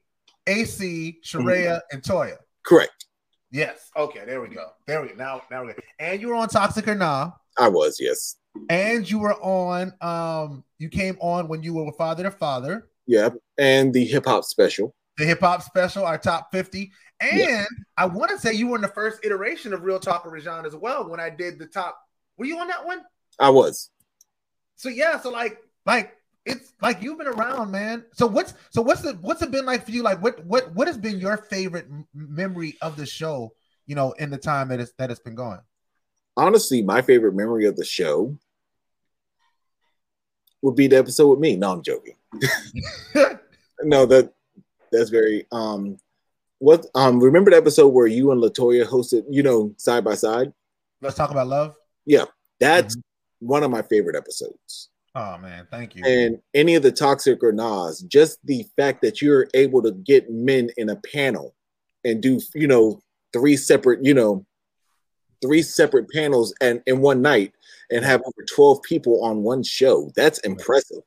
AC, Sharia, and Toya. Correct. Yes. Okay. There we go. There we go. Now, now we go. And you were on Toxic or Nah. I was. Yes. And you were on. Um, you came on when you were with Father to Father, Yeah. And the hip hop special. the hip hop special, our top fifty. And Yeah. I want to say you were in the first iteration of Real Talk Rajon as well when I did the top. Were you on that one? I was. So yeah, so like like it's like you've been around, man. So what's so what's the what's it been like for you? Like what what what has been your favorite m- memory of the show? You know, in the time that it's that it's been going. Honestly, my favorite memory of the show would be the episode with me. No, I'm joking. No, that that's very um what um remember the episode where you and Latoya hosted, you know, side by side? Let's talk about love. Yeah. That's one of my favorite episodes. Oh man, thank you. And any of the toxic or Nas, just the fact that you're able to get men in a panel and do, you know, three separate, you know, three separate panels and in one night and have over 12 people on one show. That's impressive.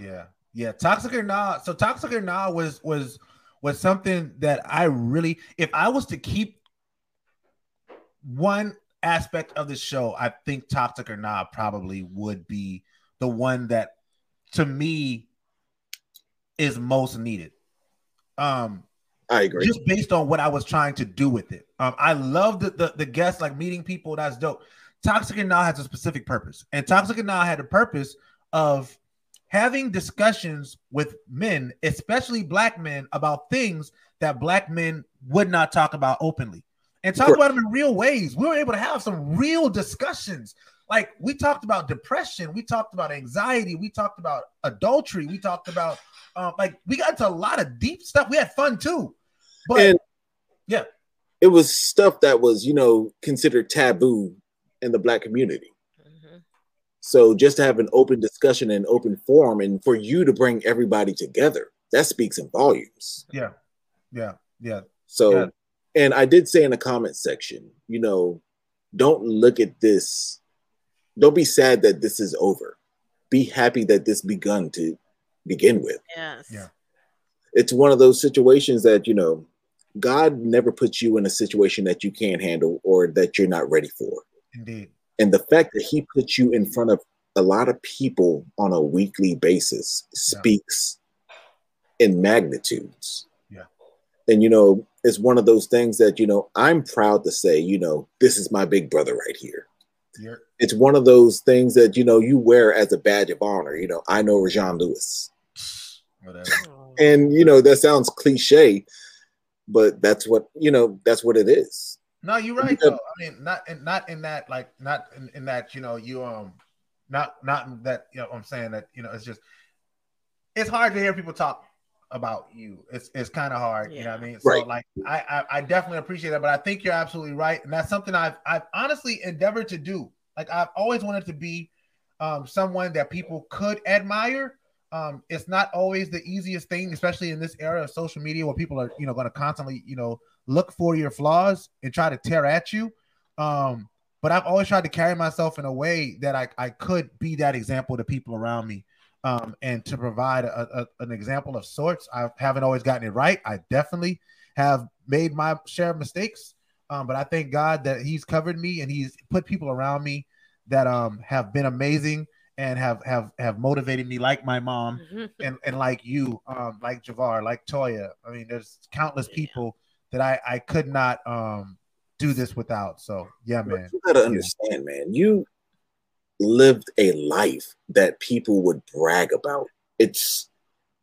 Yeah, yeah. Toxic or not. So Toxic or not was was was something that I really, if I was to keep one aspect of the show, I think Toxic or not probably would be the one that, to me, is most needed. Um, I agree. just based on what I was trying to do with it. Um, I love the, the the guests, like meeting people. That's dope. Toxic and Now has a specific purpose, and Toxic and Now had a purpose of having discussions with men, especially black men, about things that black men would not talk about openly, and talk about them in real ways. We were able to have some real discussions. Like we talked about depression, we talked about anxiety, we talked about adultery, we talked about um, like we got into a lot of deep stuff. We had fun too. But And- yeah, it was stuff that was, you know, considered taboo in the black community. Mhm. So just to have an open discussion and open forum and for you to bring everybody together, that speaks in volumes. yeah, yeah, yeah. So, Yeah. and I did say in the comment section, you know, don't look at this, don't be sad that this is over. Be happy that this begun to begin with. Yes. Yeah. It's one of those situations that, you know, God never puts you in a situation that you can't handle or that you're not ready for. Indeed. And the fact that he puts you in front of a lot of people on a weekly basis speaks in magnitudes. Yeah. And, you know, it's one of those things that, you know, I'm proud to say, you know, this is my big brother right here. You're It's one of those things that, you know, you wear as a badge of honor. You know, I know Rajon Lewis. whatever. And, you know, that sounds cliche, but that's what, you know, that's what it is. No, you're right Yeah. though. I mean, not in not in that like not in, in that you know you um not not in that you know I'm saying that you know it's just it's hard to hear people talk about you. It's it's kind of hard, you know what I mean? So Right. like I, I I definitely appreciate that, but I think you're absolutely right, and that's something I've I've honestly endeavored to do. Like I've always wanted to be um someone that people could admire. Um, it's not always the easiest thing, especially in this era of social media where people are, you know, going to constantly, you know, look for your flaws and try to tear at you. Um, but I've always tried to carry myself in a way that I, I could be that example to people around me um, and to provide a, a- an example of sorts. I haven't always gotten it right. I definitely have made my share of mistakes. Um, but I thank God that He's covered me and He's put people around me that um, have been amazing and have have have motivated me, like my mom Mhm. and, and like you, um, like Javar, like Toya. I mean, there's countless Yeah. That I I could not um do this without. So yeah, man. you gotta understand, man. You lived a life that people would brag about. It's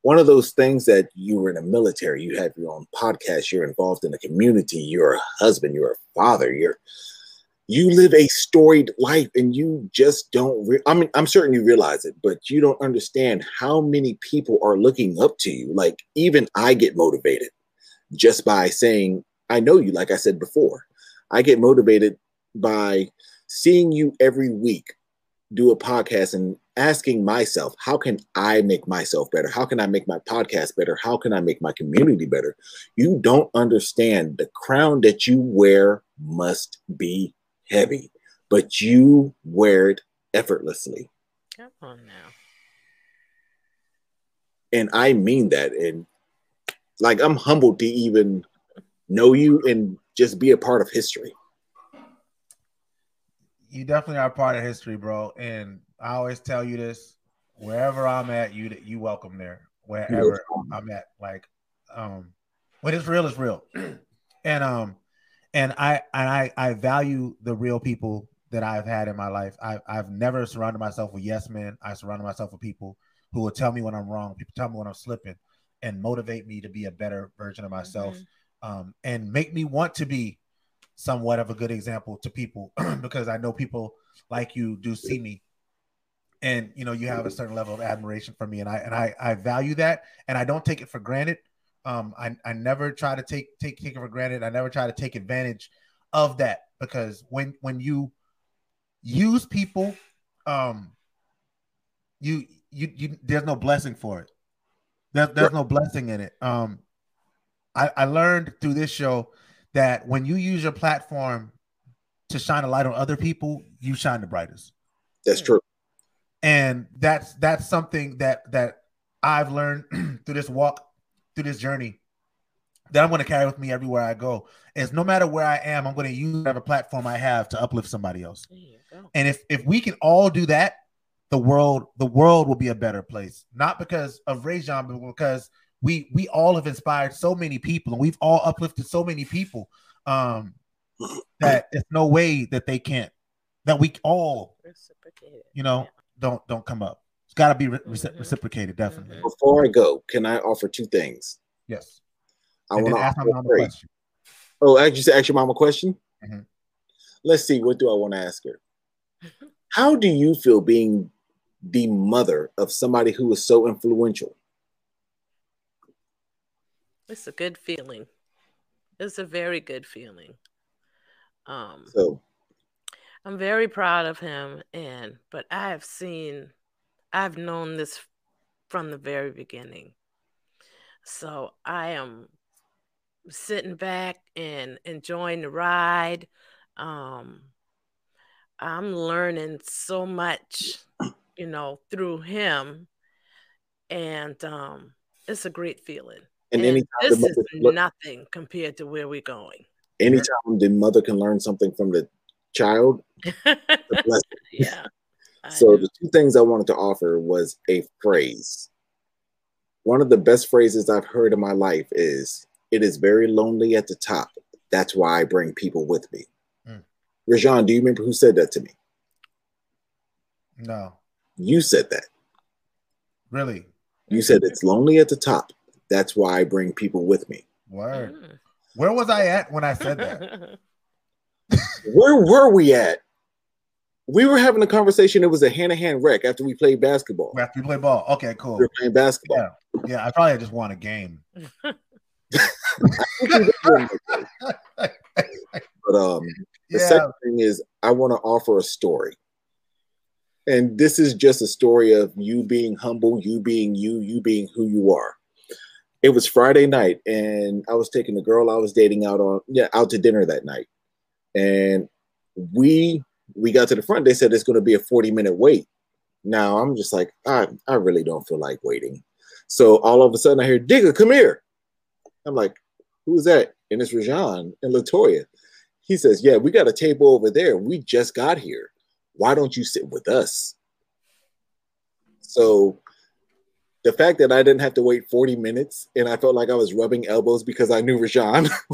one of those things that you were in the military, you have your own podcast, you're involved in the community, you're a husband, you're a father, you're you live a storied life and you just don't re- i mean i'm certain you realize it but you don't understand how many people are looking up to you like even i get motivated just by saying i know you like i said before i get motivated by seeing you every week do a podcast and asking myself how can i make myself better how can i make my podcast better how can i make my community better you don't understand the crown that you wear must be heavy, but you wear it effortlessly. Come on now. And I mean that. And like, I'm humbled to even know you and just be a part of history. You definitely are part of history, bro. And I always tell you this: wherever I'm at, you you welcome there. Wherever I'm at, like, um, when it's real, it's real. and um, and I and I I value the real people that I've had in my life. I, I've never surrounded myself with yes men. I surrounded myself with people who will tell me when I'm wrong, people tell me when I'm slipping, and motivate me to be a better version of myself, mm-hmm. um, and make me want to be somewhat of a good example to people because I know people like you do see me. And you know you have a certain level of admiration for me and I and I I value that and I don't take it for granted. Um I, I never try to take take take it for granted. I never try to take advantage of that because when when you use people um you you, you there's no blessing for it there, there's no blessing in it um I, I learned through this show that when you use your platform to shine a light on other people, you shine the brightest. That's true. And that's that's something that that I've learned through this walk, through this journey, that I'm going to carry with me everywhere I go. Is no matter where I am, I'm going to use whatever platform I have to uplift somebody else. And if if we can all do that, the world the world will be a better place. Not because of Rajon, but because we we all have inspired so many people and we've all uplifted so many people um that there's no way that they can't that we all you know don't don't come up. It's got to be re- mm-hmm. reciprocated definitely. Before i go can i offer two things? Yes. I want to ask my mom a question. Oh I just ask your mom a question? Mm-hmm. let's see what do i want to ask her? How do you feel being the mother of somebody who is so influential it's a good feeling. It's a very good feeling. Um, so I'm very proud of him, and but I have seen, I've known this from the very beginning. So I am sitting back and enjoying the ride. Um, I'm learning so much, you know, through him, and um, it's a great feeling. And, and anytime this is nothing compared to where we're going. Anytime the mother can learn something from the child, yeah. so the two things I wanted to offer was a phrase. One of the best phrases I've heard in my life is it is very lonely at the top. That's why I bring people with me. Mm. Rajon, do you remember who said that to me? No. You said that. Really? You said it's lonely at the top. That's why I bring people with me. Word. Where was I at when I said that? Where were we at? We were having a conversation. It was a hand to hand wreck after we played basketball. After we played ball. Okay, cool. We were playing basketball. Yeah, yeah I probably just won a game. but um, the yeah. second thing is I want to offer a story. And this is just a story of you being humble, you being you, you being who you are it was Friday night, and I was taking the girl I was dating out on yeah out to dinner that night, and we we got to the front. They said it's going to be a forty minute wait. Now I'm just like I I really don't feel like waiting. So all of a sudden I hear Digger, come here. I'm like, who's that? And it's Rajon and Latoya. He says, Yeah, we got a table over there. We just got here. Why don't you sit with us? So the fact that I didn't have to wait 40 minutes and I felt like I was rubbing elbows because I knew Rajon.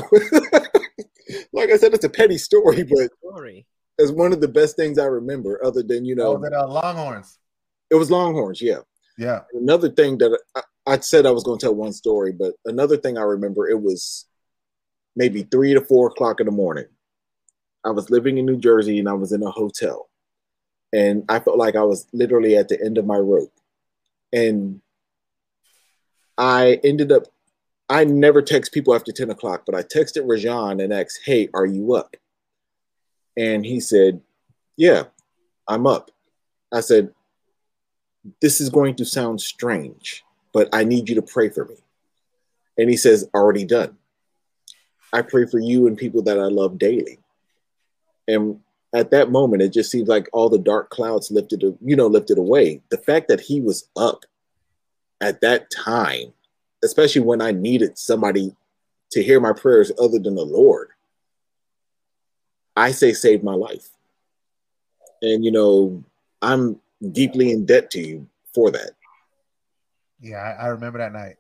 like I said, it's a petty story, but story. it's one of the best things I remember, other than, you know. Oh, that uh, Longhorns. It was Longhorns, yeah. Yeah. Another thing that I, I said I was going to tell one story, but another thing I remember it was maybe three to four o'clock in the morning. I was living in New Jersey and I was in a hotel, and I felt like I was literally at the end of my rope, and I ended up. I never text people after 10 o'clock, but I texted Rajon and asked, Hey, are you up? And he said, Yeah, I'm up. I said, This is going to sound strange, but I need you to pray for me. And he says, Already done. I pray for you and people that I love daily. And at that moment, it just seems like all the dark clouds lifted, you know, lifted away. The fact that he was up at that time, especially when I needed somebody to hear my prayers other than the Lord, I say saved my life. And, you know, I'm deeply in debt to you for that. Yeah, I, I remember that night.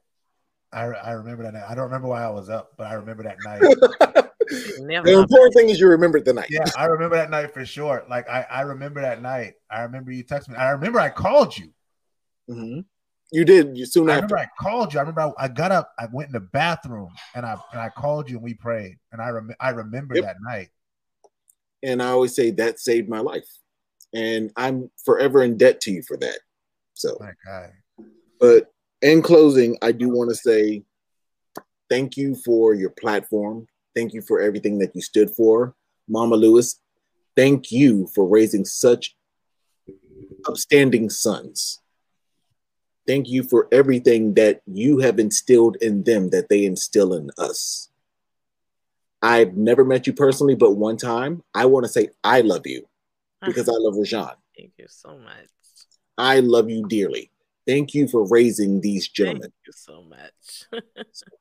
I, I remember that night. I don't remember why I was up, but I remember that night. Never The important thing is you remembered the night. yeah, I remember that night for sure. Like I, I remember that night. I remember you texted me. I remember I called you. Mhm. You did. You soon I after. remember I called you. I remember I, I got up, I went in the bathroom, and I and I called you and we prayed. And I rem- I remember Yep. that night. And I always say that saved my life. And I'm forever in debt to you for that. So, My God. but in closing, I do want to say thank you for your platform. Thank you for everything that you stood for. Mama Lewis, thank you for raising such upstanding sons. Thank you for everything that you have instilled in them that they instill in us. I've never met you personally, but one time I want to say I love you because I love Rajon. Thank you so much. I love you dearly. Thank you for raising these gentlemen. Thank you so much.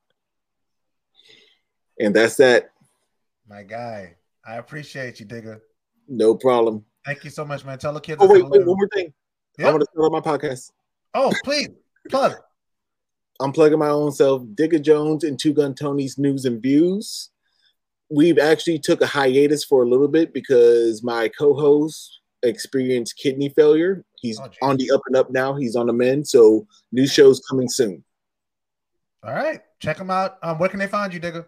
And that's that. My guy. I appreciate you, Digger. No problem. Thank you so much, man. Tell the kids. Oh, I wait, wait, one more thing. Yep. I'm going to start my podcast. Oh, please plug. I'm plugging my own self, Digger Jones and Two Gun Tony's News and Views. We've actually took a hiatus for a little bit because my co-host experienced kidney failure. He's Oh, on the up and up now. He's on the mend. So new shows coming soon. All right, check them out. Um, where can they find you, Digger?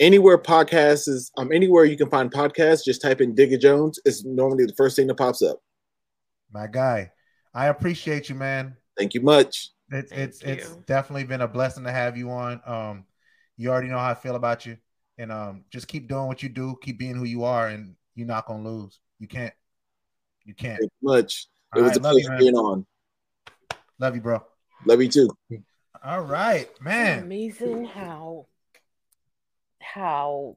Anywhere podcasts is um anywhere you can find podcasts, just type in Digger Jones. It's normally the first thing that pops up. My guy. I appreciate you, man. Thank you much. It's Thank it's it's definitely been a blessing to have you on. Um, you already know how I feel about you, and um, just keep doing what you do, keep being who you are, and you're not gonna lose. You can't. You can't. Thank you much. It All was right, a love you, pleasure being on. Love you, bro. Love you too. All right, man. amazing how how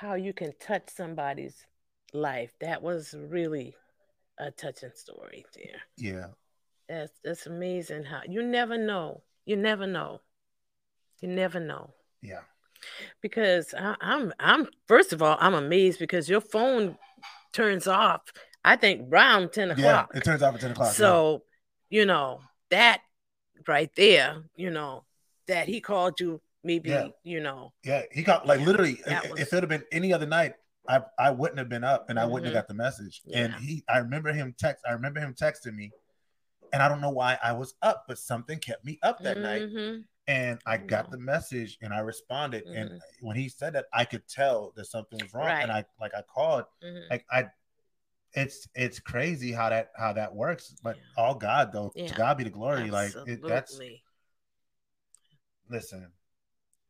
how you can touch somebody's life. That was really a touching story there. Yeah, That's that's amazing how you never know. You never know. You never know. yeah. Because I, I'm I'm first of all, I'm amazed because your phone turns off, I think around 10 o'clock. Yeah, it turns off at 10 o'clock. yeah. So, you know, that right there, you know, that he called you maybe, Yeah. you know, Yeah, he got like Yeah, literally. If, was- if it had been any other night, I I wouldn't have been up and I wouldn't have got the message. And he, I remember him text. I remember him texting me, and I don't know why I was up, but something kept me up that night. Mhm. And I I got the message and I responded. And Mhm. when he said that, I could tell that something was wrong. And I like I called. Mhm. Like I, it's it's crazy how that how that works. But Yeah. all God though, to God be the glory. Like it, that's Absolutely. listen.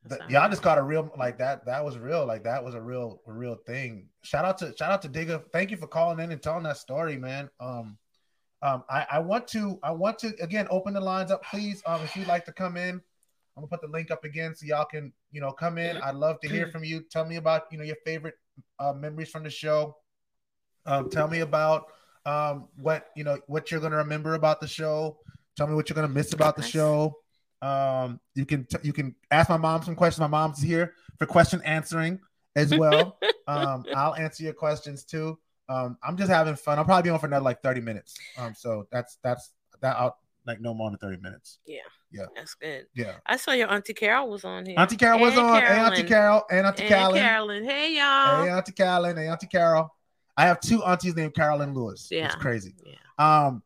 That's Th- how y'all just got a real like that. That was real. Like that was a real, a real thing. Shout out to shout out to Digger. Thank you for calling in and telling that story, man. Um, um, I, I want to I want to again open the lines up, please. Um, if you'd like to come in, I'm gonna put the link up again so y'all can you know come in. I'd love to hear from you. Tell me about you know your favorite uh, memories from the show. Um, tell me about um what you know what you're gonna remember about the show. Tell me what you're gonna miss about the show. Um, you can t- you can ask my mom some questions. My mom's here for question answering as well. um, I'll answer your questions too. Um, I'm just having fun. I'll probably be on for another like 30 minutes. Um, so that's that's that out like no more than 30 minutes. Yeah. Yeah. That's good. Yeah. I saw your Auntie Carol was on here. Auntie Carol was And on. Hey, Auntie Carol. And Auntie And Carolyn. Carolyn. Hey y'all. Hey, Auntie Carolyn. Hey, Auntie Carol. I have two aunties named Carolyn Lewis. Yeah. It's crazy. Yeah. Um,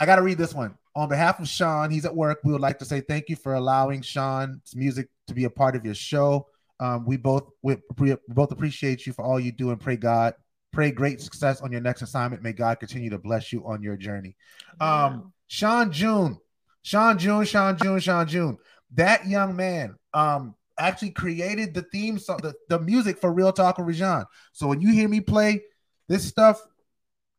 I gotta read this one. On behalf of Sean, he's at work. We would like to say thank you for allowing Sean's music to be a part of your show. Um, we both we, we both appreciate you for all you do and pray God pray great success on your next assignment. May God continue to bless you on your journey. Um, Sean June, Sean June, Sean June, Sean June. That young man um actually created the theme song, the, the music for Real Talk with Rajon. So when you hear me play this stuff,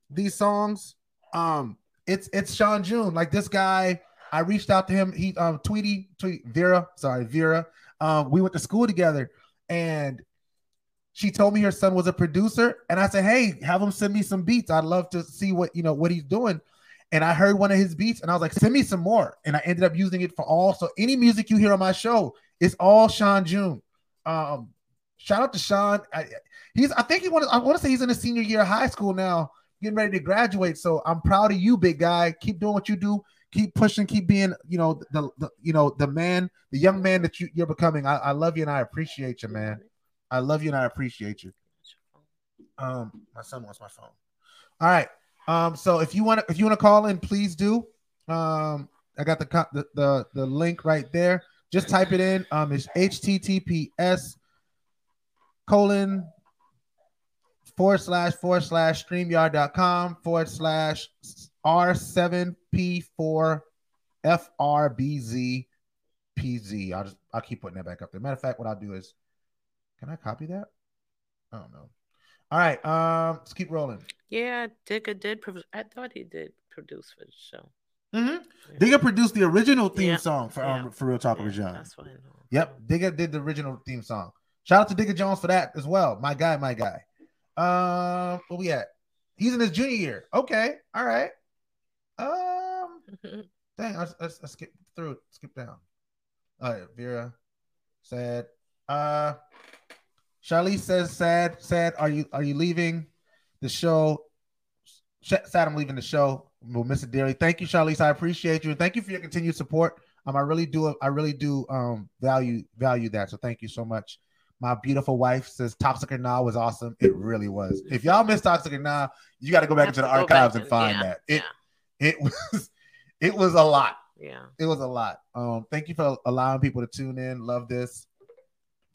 these songs, um, it's it's Sean June. Like this guy, I reached out to him. He um Tweety, Tweet Vera, sorry, Vera. Um, we went to school together, and she told me her son was a producer, and I said, "Hey, have him send me some beats. I'd love to see what you know what he's doing." And I heard one of his beats, and I was like, "Send me some more." And I ended up using it for all. So any music you hear on my show it's all Sean June. Um, shout out to Sean. I, he's I think he want I want to say he's in a senior year of high school now, getting ready to graduate. So I'm proud of you, big guy. Keep doing what you do. Keep pushing. Keep being you know the, the you know the man, the young man that you, you're becoming. I, I love you and I appreciate you, man. I love you and I appreciate you. Um, my son wants my phone. All right. Um, so if you want to if you want to call in, please do. Um, I got the, the the the link right there. Just type it in. Um, it's https colon forward slash forward slash streamyard.com forward slash R7P4 FRBZ PZ. I'll just I'll keep putting that back up there. Matter of fact, what I'll do is can I copy that? I don't know. All right, um, let's keep rolling. Yeah, Digger did. Pro- I thought he did produce for the show. Mm-hmm. Digger produced the original theme Yeah. song for um, Yeah. for Real Talk Yeah, with John. That's what I know. Yep, Digger did the original theme song. Shout out to Digger Jones for that as well. My guy, my guy. Um, where we at? He's in his junior year. Okay, all right. Um, dang, let's, let's, let's skip through, skip down. All right, Vera, sad. Uh, Charlize says, sad, sad. Are you are you leaving the show? Sh- Sad, I'm leaving the show. We'll miss it dearly. Thank you, Charlize. I appreciate you, and thank you for your continued support. Um, I really do. I really do. Um, value value that. So thank you so much. My beautiful wife says Toxic or Nah was awesome. It really was. If y'all missed Toxic or Nah, you got to go back into the to go back archives and and- find yeah, that. It yeah. it was it was a lot. Yeah. It was a lot. Um, thank you for allowing people to tune in. Love this.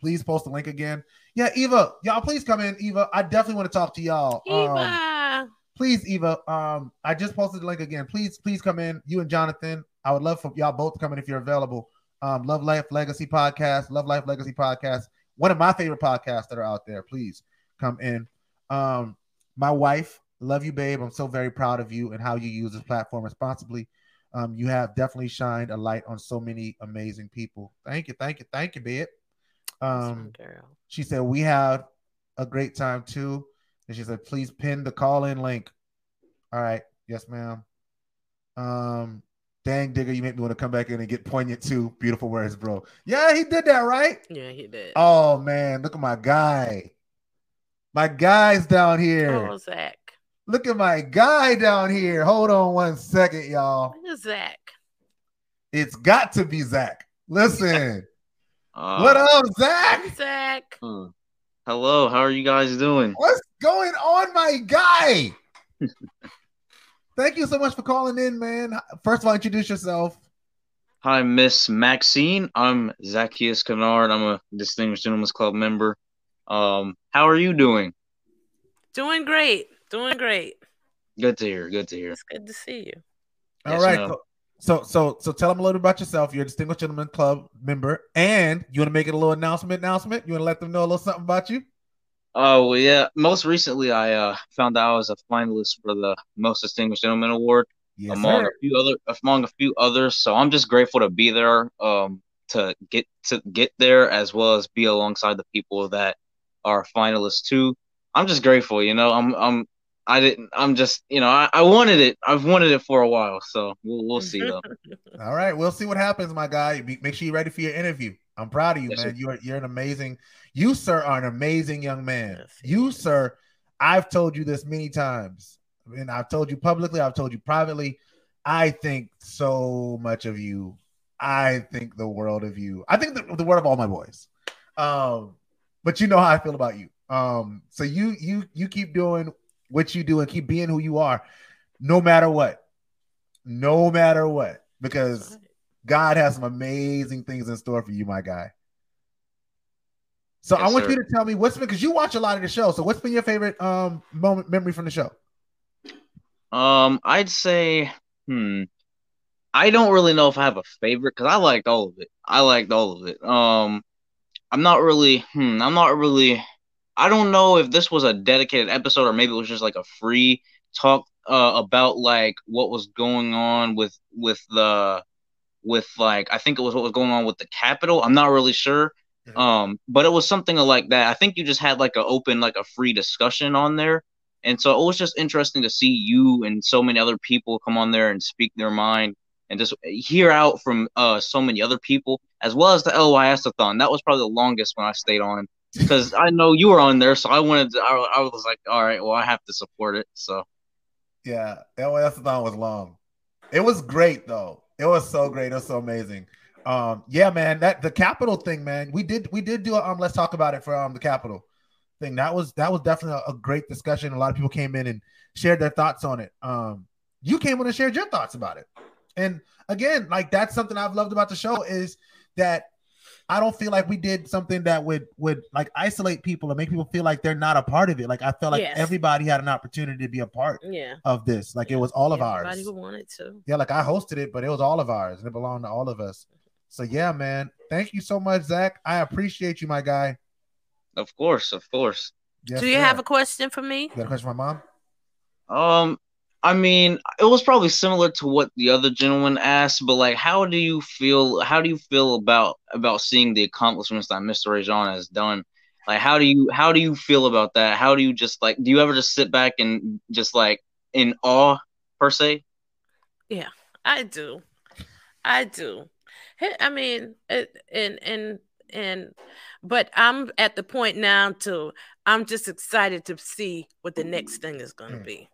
Please post the link again. Yeah, Eva, y'all please come in. Eva, I definitely want to talk to y'all. Um, Eva. please, Eva. Um, I just posted the link again. Please, please come in. You and Jonathan. I would love for y'all both to come in if you're available. Um, Love Life Legacy Podcast, Love Life Legacy Podcast, one of my favorite podcasts that are out there. Please come in. Um, my wife, love you, babe. I'm so very proud of you and how you use this platform responsibly. Um, you have definitely shined a light on so many amazing people. Thank you, thank you, thank you, babe. Um, she said we had a great time too. And she said, please pin the call in link. All right. Yes, ma'am. Um, dang digger, you make me want to come back in and get poignant too. Beautiful words, bro. Yeah, he did that, right? Yeah, he did. Oh man, look at my guy. My guy's down here. Oh, Zach. Look at my guy down here. Hold on one second, y'all. Zach. It's got to be Zach. Listen, Uh, what up, Zach? Zach. uh, hello, how are you guys doing? What's going on, my guy? Thank you so much for calling in, man. First of all, introduce yourself. Hi, Miss Maxine. I'm Zacchaeus Kennard. I'm a Distinguished Gentlemen's Club member. Um, how are you doing? Doing great. Doing great. Good to hear. Good to hear. It's good to see you. All Yes, right. ma'am. So, so, so, so, tell them a little about yourself. You're a Distinguished Gentleman Club member, and you want to make it a little announcement. Announcement. You want to let them know a little something about you. Oh, well, yeah. Most recently, I uh, found out I was a finalist for the Most Distinguished Gentleman Award Yes, among sir. a few other among a few others. So I'm just grateful to be there. Um, to get to get there as well as be alongside the people that are finalists too. I'm just grateful. You know, I'm I'm I didn't. I'm just you know I, I wanted it. I've wanted it for a while. So we'll we'll see though. All right, we'll see what happens, my guy. Be- Make sure you're ready for your interview. I'm proud of you, Yes, man. sir. You're you're an amazing. You, sir, are an amazing young man. Yes, you, is. sir, I've told you this many times, and I've told you publicly. I've told you privately. I think so much of you. I think the world of you. I think the, the world of all my boys. Um, but you know how I feel about you. Um, so you you you keep doing what you do and keep being who you are, no matter what no matter what, because God has some amazing things in store for you, my guy. So Yes, I want sir. you to tell me what's been because you watch a lot of the show. So what's been your favorite um moment memory from the show? Um, I'd say, hmm, I don't really know if I have a favorite because I liked all of it. I liked all of it. Um, I'm not really, hmm, I'm not really. I don't know if this was a dedicated episode or maybe it was just like a free talk uh, about like what was going on with with the with like I think it was what was going on with the Capitol. I'm not really sure. Um, but it was something like that. I think you just had like an open like a free discussion on there. And so it was just interesting to see you and so many other people come on there and speak their mind and just hear out from uh so many other people as well as the LYS-a-thon. That was probably the longest when I stayed on because I know you were on there, so I wanted to. I, I was like, all right, well, I have to support it. So Yeah, LYS-a-thon was long. It was great though. It was so great. It was so amazing. Um, yeah, man. That the Capitol thing, man. We did we did do a, um. Let's talk about it for um the Capitol thing. That was that was definitely a, a great discussion. A lot of people came in and shared their thoughts on it. Um, you came in and shared your thoughts about it. And again, like that's something I've loved about the show is that I don't feel like we did something that would would like isolate people and make people feel like they're not a part of it. Like I felt like Yes. everybody had an opportunity to be a part Yeah. of this. Like it was all of Everybody ours. who wanted to. Yeah, like I hosted it, but it was all of ours and it belonged to all of us. So yeah, man. Thank you so much, Zach. I appreciate you, my guy. of course, of course. Yes, Do you sir. have a question for me? You got a question for my mom? Um, I mean, it was probably similar to what the other gentleman asked, but like, how do you feel? How do you feel about about seeing the accomplishments that Mr. Rajon has done? Like, how do you how do you feel about that? How do you just like? Do you ever just sit back and just like in awe per se? Yeah, I do. I do. I mean, it, and and and, but I'm at the point now to I'm just excited to see what the next thing is going to Mm, be.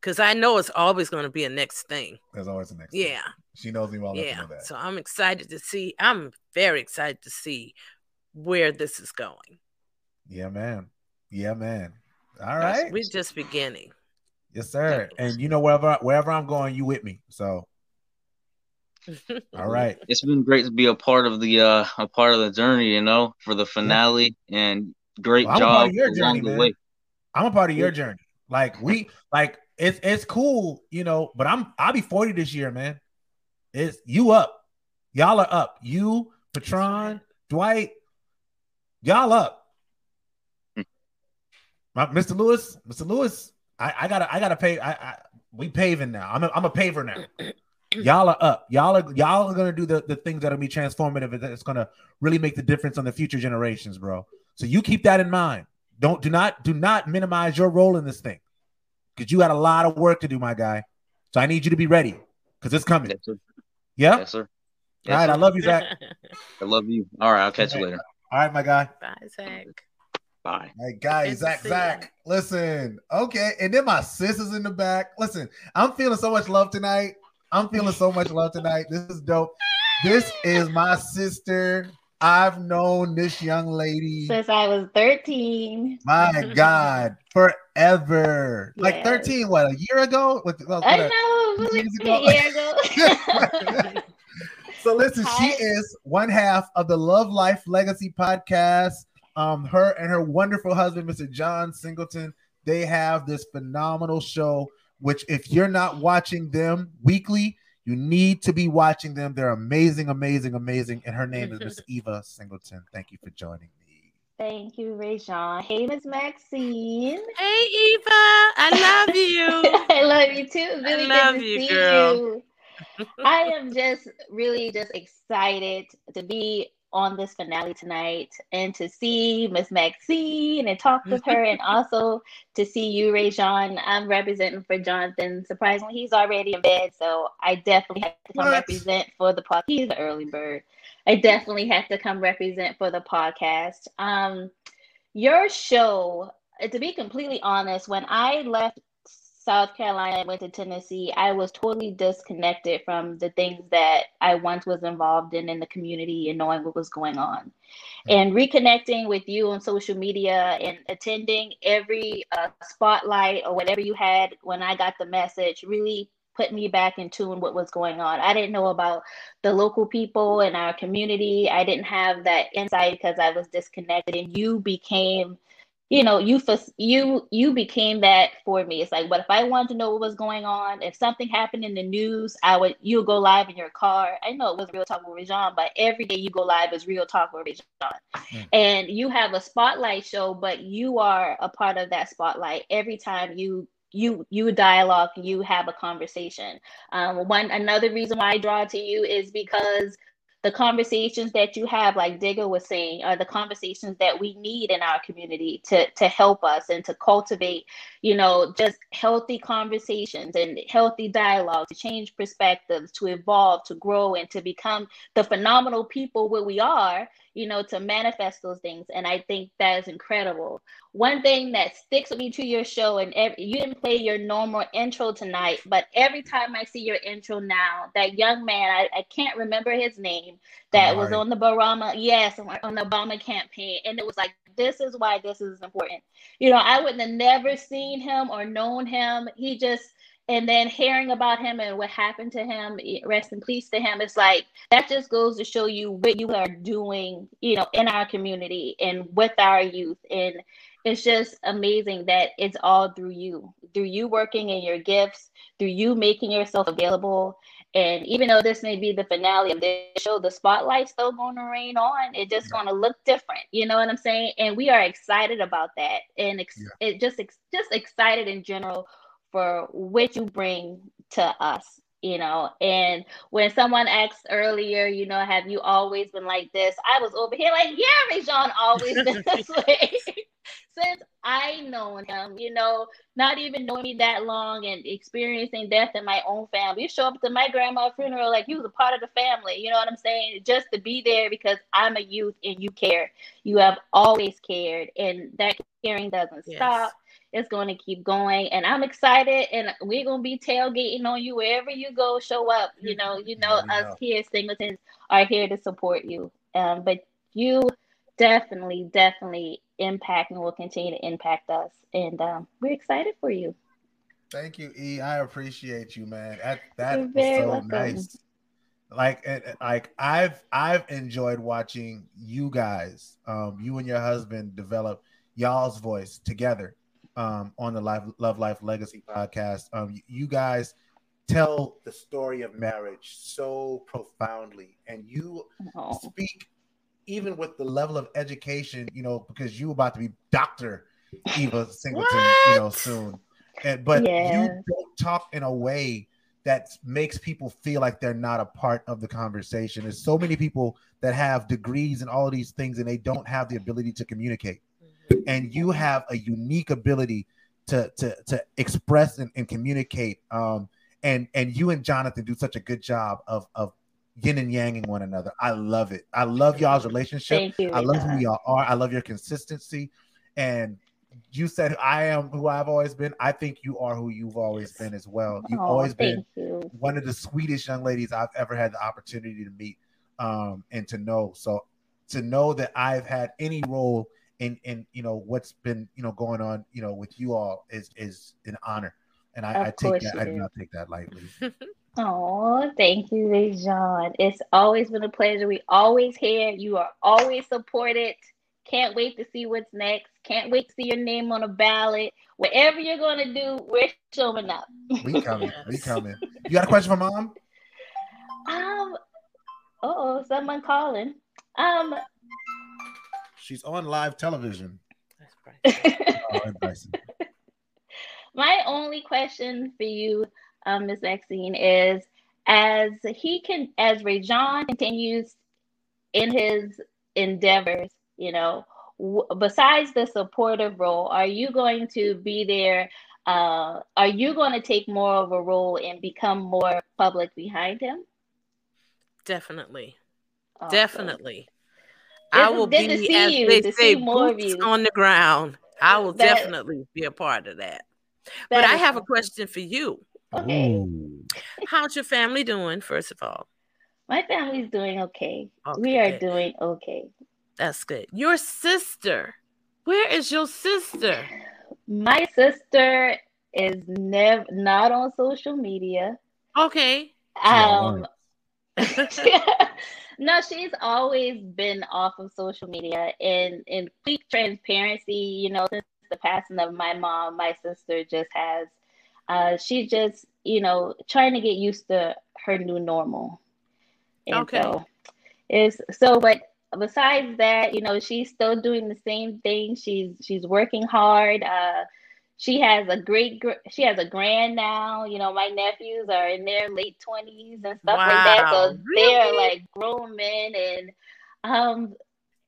Yeah. Because I know it's always going to be a next thing. There's always the next. thing. Yeah. She knows me well enough to Yeah. know that. So I'm excited to see. I'm very excited to see where this is going. Yeah, man. Yeah, man. All right. We're just beginning. Yes, sir. And you know wherever wherever I'm going, you with me. So all right. It's been great to be a part of the uh a part of the journey, you know, for the finale and great Well, I'm a part job of your journey, man. way. I'm a part of your journey. Like we like it's it's cool, you know, but I'm I'll be 40 this year, man. It's you up. Y'all are up. You, Patron, Dwight, y'all up. My, Mr. Lewis, Mr. Lewis, I, I gotta I gotta pay. I, I we paving now. I'm a, I'm a paver now. y'all are up. Y'all are y'all are gonna do the, the things that'll be transformative that's gonna really make the difference on the future generations, bro. So you keep that in mind. Don't do not do not minimize your role in this thing. Because you got a lot of work to do, my guy. So I need you to be ready because it's coming. Yes, sir. Yeah. Yes, sir. All Yes, right. I love you, Zach. I love you. All right, I'll catch you Okay. later. All right, my guy. Bye, Zach. Bye. Hey guys, Good to Zach, see Zach. Listen, okay, and then my sisters in the back. Listen, I'm feeling so much love tonight. I'm feeling so much love tonight. This is dope. This is my sister. I've known this young lady. Since I was 13. My God, forever. Like Yes. 13, what a year ago? What, what, I know, it was like a year ago. so listen, she is one half of the Love Life Legacy podcast. Um, her and her wonderful husband, Mr. John Singleton, they have this phenomenal show. Which, if you're not watching them weekly, you need to be watching them. They're amazing, amazing, amazing. And her name is Miss Eva Singleton. Thank you for joining me. Thank you, Rajon. Hey, Miss Maxine. Hey, Eva. I love you. I love you too. Really love good to you, see girl. you. I am just really just excited to be on this finale tonight and to see Miss Maxine and talk with her and also to see you, Rajon. I'm representing for Jonathan. Surprisingly, he's already in bed, so I definitely have to come What? represent for the podcast. He's an early bird. I definitely have to come represent for the podcast. Um, your show, to be completely honest, when I left South Carolina and went to Tennessee, I was totally disconnected from the things that I once was involved in in the community and knowing what was going on. And reconnecting with you on social media and attending every uh, spotlight or whatever you had when I got the message really put me back in tune what was going on. I didn't know about the local people in our community. I didn't have that insight because I was disconnected and you became you know you you you became that for me it's like what if i wanted to know what was going on if something happened in the news i would you go live in your car i know it was real talk with Rajon, but every day you go live is real talk with Rajon. Mm. and you have a spotlight show but you are a part of that spotlight every time you you you dialogue you have a conversation. Um, one another reason why i draw to you is because the conversations that you have, like Digger was saying, are the conversations that we need in our community to, to help us and to cultivate, you know, just healthy conversations and healthy dialogue to change perspectives, to evolve, to grow, and to become the phenomenal people where we are you know, to manifest those things. And I think that is incredible. One thing that sticks with me to your show, and every, you didn't play your normal intro tonight, but every time I see your intro now, that young man, I, I can't remember his name, that was on the Obama, yes, on the Obama campaign. And it was like, this is why this is important. You know, I wouldn't have never seen him or known him. He just, and then hearing about him and what happened to him eh, rest in peace to him it's like that just goes to show you what you are doing you know in our community and with our youth and it's just amazing that it's all through you through you working in your gifts through you making yourself available and even though this may be the finale of this show the spotlight's still going to rain on. It's just going to look different. You know what i'm saying? And we are excited about that. And ex- yeah. it just ex- just excited in general for what you bring to us you know? And when someone asked earlier you know have you always been like this? I was over here like yeah Rajon always been this way since i know him you know not even knowing me that long and experiencing death in my own family you show up to my grandma's funeral like you was a part of the family you know what i'm saying just to be there because i'm a youth and you care you have always cared and that caring doesn't yes. stop it's going to keep going, and I'm excited. And we're going to be tailgating on you wherever you go. Show up. You know, you know, us here, Singletons, are here to support you. Um, but you definitely, definitely impact and will continue to impact us, and um, we're excited for you. Thank you, E. I appreciate you, man. That that was so welcome. nice. Like, like I've I've enjoyed watching you guys, um, you and your husband develop y'all's voice together um, on the Life, Love Life Legacy podcast. Um, you guys tell the story of marriage so profoundly, and you speak even with the level of education, you know, because you about to be Doctor Eva Singleton, you know, soon. And, but yeah. you don't talk in a way that makes people feel like they're not a part of the conversation. There's so many people that have degrees and all of these things, and they don't have the ability to communicate and you have a unique ability to to to express and, and communicate. Um, and and you and Jonathan do such a good job of of yin and yanging one another. I love it. I love y'all's relationship. You, I love who y'all are. I love your consistency. And you said I am who I've always been. I think you are who you've always been as well. You've oh, always been you. one of the sweetest young ladies I've ever had the opportunity to meet um, and to know. So to know that I've had any role in in you know what's been you know going on you know with you all is is an honor and i, I take that i do not take that lightly Oh, thank you, Rajon. It's always been a pleasure. We always here. You are always supported. Can't wait to see what's next. Can't wait to see your name on a ballot. Whatever you're gonna do, we're showing up. We coming. we coming. You got a question for mom? Um. Oh, someone calling. Um. She's on live television. That's My only question for you, um, Ms. Maxine, is as he can, as Rajon continues in his endeavors, you know, w- besides the supportive role, are you going to be there? Uh, are you going to take more of a role and become more public behind him? Definitely. Awesome. Definitely. I will be, as you, they say, boots on the ground. I will that, definitely be a part of that. that but I have a question for you. Okay. How's your family doing, first of all? My family's doing okay. okay we are doing okay. That's good. Your sister, where is your sister? My sister is never not on social media. Okay. Um, no, she's always been off of social media. In in complete transparency, you know, since the passing of my mom, my sister just has. Uh, she just, you know, trying to get used to her new normal. And Okay. so is so, but besides that, you know, she's still doing the same thing. She's she's working hard. Uh, she has a great gr- she has a grand now. You know, my nephews are in their late twenties and stuff like that. Wow, So they're like grown men, and um,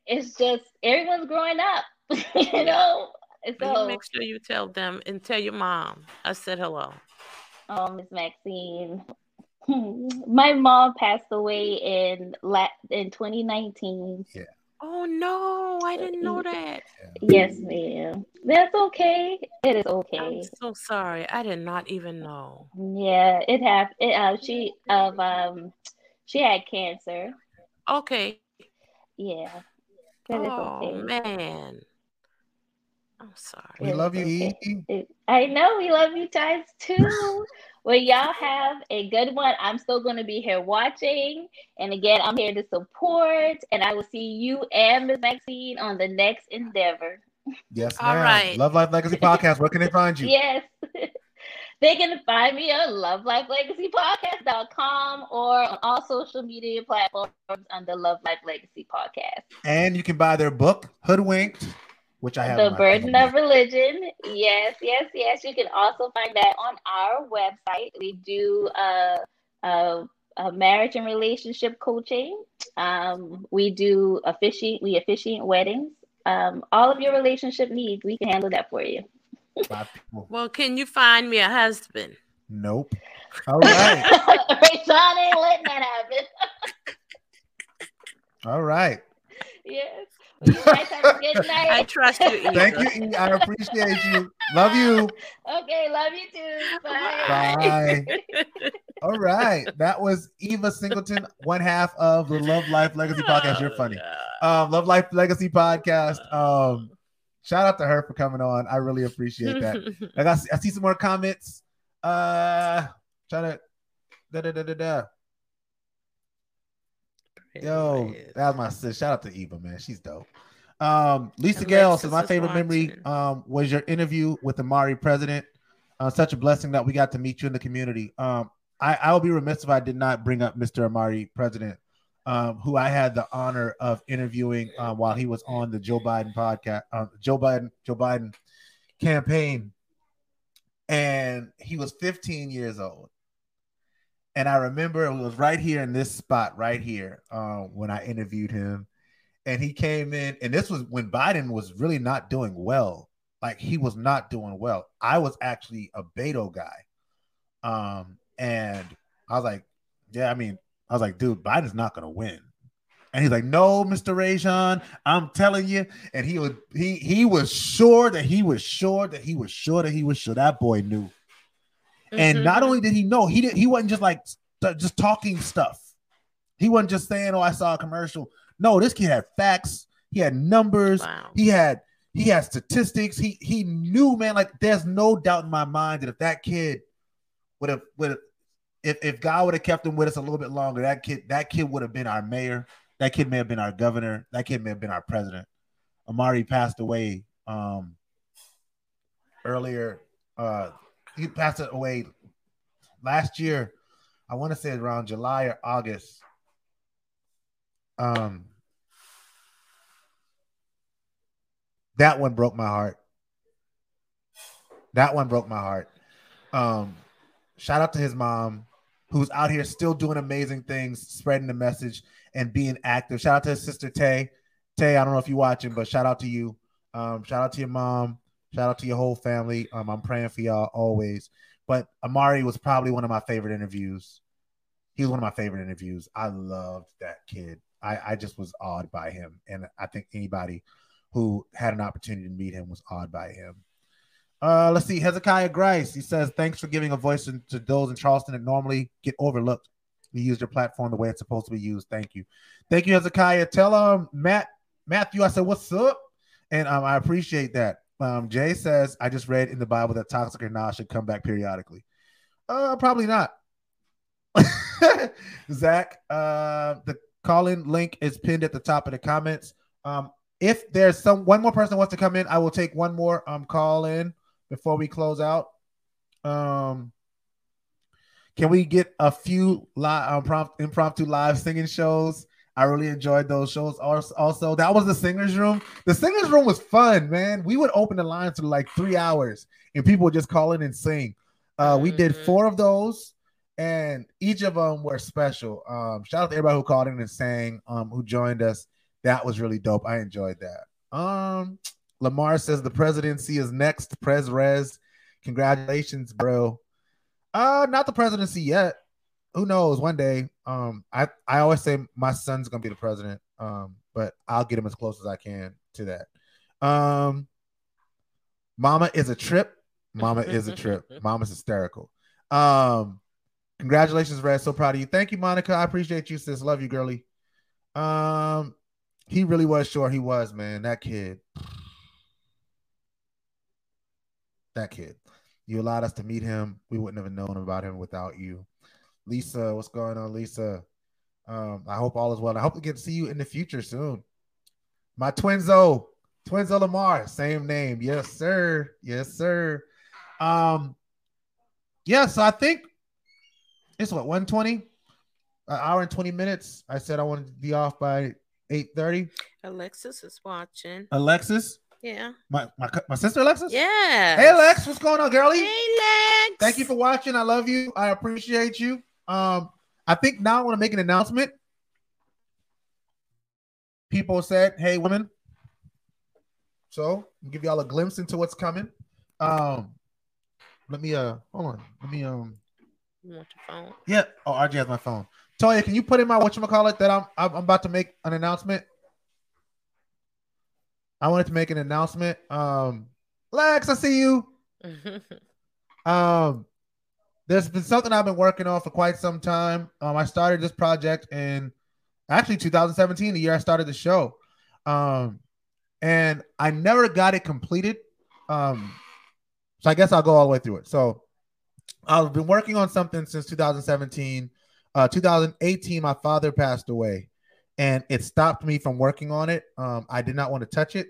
it's just everyone's growing up. you know, You so make sure you tell them and tell your mom I said hello. Oh, Miss Maxine. My mom passed away in la- in 2019. Yeah. Oh no, I didn't know that. Yes, ma'am. That's okay. It is okay. I'm so sorry. I did not even know. Yeah, it happened. It, uh, she of um, she had cancer. Okay. Yeah, it is Oh okay. man. I'm sorry. We It love you, okay. E. It- I know we love you guys too. well, y'all have a good one. I'm still going to be here watching. And again, I'm here to support. And I will see you and Ms. Maxine on the next endeavor. Yes, All ma'am. right. Love Life Legacy Podcast. Where can they find you? Yes. they can find me on lovelifelegacypodcast.com or on all social media platforms under Love Life Legacy Podcast. And you can buy their book, Hoodwinked, which I have. The Burden of Religion. Yes, yes, yes. You can also find that on our website. We do uh, uh, uh, marriage and relationship coaching. Um, we do officiate, we officiate weddings. Um, all of your relationship needs, we can handle that for you. Well, can you find me a husband? Nope. All right. Rashawn ain't letting that happen. All right. yes. You guys have a good I trust you. Eva. Thank you, E. I appreciate you. Love you. Okay, love you too. Bye. Bye. All right. That was Eva Singleton, one half of the Love Life Legacy Podcast. You're funny. Um, Love Life Legacy Podcast. Um, shout out to her for coming on. I really appreciate that. I got I see some more comments. Uh trying to da da da da da. Yo, that was my sis. Shout out to Eva, man. She's dope. Um, Lisa Gale says my favorite memory um was your interview with the Mari president. Uh, such a blessing that we got to meet you in the community. Um, I, I will be remiss if I did not bring up Mr. Amari president, um, who I had the honor of interviewing uh, while he was on the Joe Biden podcast, uh, Joe Biden, Joe Biden campaign, and he was 15 years old. And I remember it was right here in this spot, right here, uh, when I interviewed him. And he came in, and this was when Biden was really not doing well. Like he was not doing well. I was actually a Beto guy. Um, and I was like, yeah, I mean, I was like, dude, Biden's not gonna win. And he's like, no, Mr. Rajon, I'm telling you. And he was he he was sure that he was sure that he was sure that he was sure that boy knew. And Mhm. not only did he know, he didn't he wasn't just like st- just talking stuff. He wasn't just saying, "Oh, I saw a commercial." No, this kid had facts. He had numbers. Wow. He had he had statistics. He he knew, man. Like there's no doubt in my mind that if that kid would have would if, if God would have kept him with us a little bit longer, that kid that kid would have been our mayor. That kid may have been our governor. That kid may have been our president. Amari passed away um earlier. Uh he passed away last year. I want to say around July or August. Um that one broke my heart. That one broke my heart. Um, shout out to his mom, who's out here still doing amazing things, spreading the message and being active. Shout out to his sister Tay. Tay, I don't know if you're watching, but shout out to you. Um, shout out to your mom. Shout out to your whole family. Um, I'm praying for y'all always. But Amari was probably one of my favorite interviews. He was one of my favorite interviews. I loved that kid. I, I just was awed by him. And I think anybody who had an opportunity to meet him was awed by him. Uh, let's see. Hezekiah Grice. He says, Thanks for giving a voice to those in Charleston that normally get overlooked. You used your platform the way it's supposed to be used. Thank you. Thank you, Hezekiah. Tell um Matt Matthew, I said, What's up? And um, I appreciate that. Um, Jay says, I just read in the Bible that Toxic or Nas should come back periodically. Uh, probably not. Zach, uh, the call-in link is pinned at the top of the comments. Um, if there's some one more person wants to come in, I will take one more um call in before we close out. Um, can we get a few live um, prompt, impromptu live singing shows? I really enjoyed those shows. Also, that was the singers room. The singers room was fun, man. We would open the lines for like three hours, and people would just call in and sing. Uh, we did Mhm. four of those, and each of them were special. Um, shout out to everybody who called in and sang, um, who joined us. That was really dope. I enjoyed that. Um, Lamar says the presidency is next. Pres Res, congratulations, bro. Uh, not the presidency yet. Who knows? One day. Um, I I always say my son's gonna be the president. Um, but I'll get him as close as I can to that. Um, Mama is a trip. Mama is a trip. Mama's hysterical. Um, congratulations, Red. So proud of you. Thank you, Monica. I appreciate you, sis. Love you, girly. Um, he really was sure he was, man. That kid. That kid. You allowed us to meet him. We wouldn't have known about him without you. Lisa, what's going on, Lisa? Um, I hope all is well. I hope to get to see you in the future soon. My twinzo, twinzo Lamar, same name. Yes, sir. Yes, sir. Um, yeah, so I think it's what 120, an hour and 20 minutes. I said I wanted to be off by 8:30. Alexis is watching. Alexis, Yeah. my, my my sister Alexis. Yeah. Hey Lex, what's going on, girlie? Hey, Lex. Thank you for watching. I love you. I appreciate you. Um, I think now I want to make an announcement. People said, "Hey, women." So I'll give y'all a glimpse into what's coming. Um, let me uh hold on. Let me um You want your phone? yeah. Oh, RJ has my phone. Toya, can you put in my whatchamacallit that I'm I'm I'm about to make an announcement? I wanted to make an announcement. Um, Lex, I see you. Um, there's been something I've been working on for quite some time. Um, I started this project in actually 2017, the year I started the show. Um, and I never got it completed. Um, so I guess I'll go all the way through it. So I've been working on something since 2017. Uh, 2018, my father passed away, and it stopped me from working on it. Um, I did not want to touch it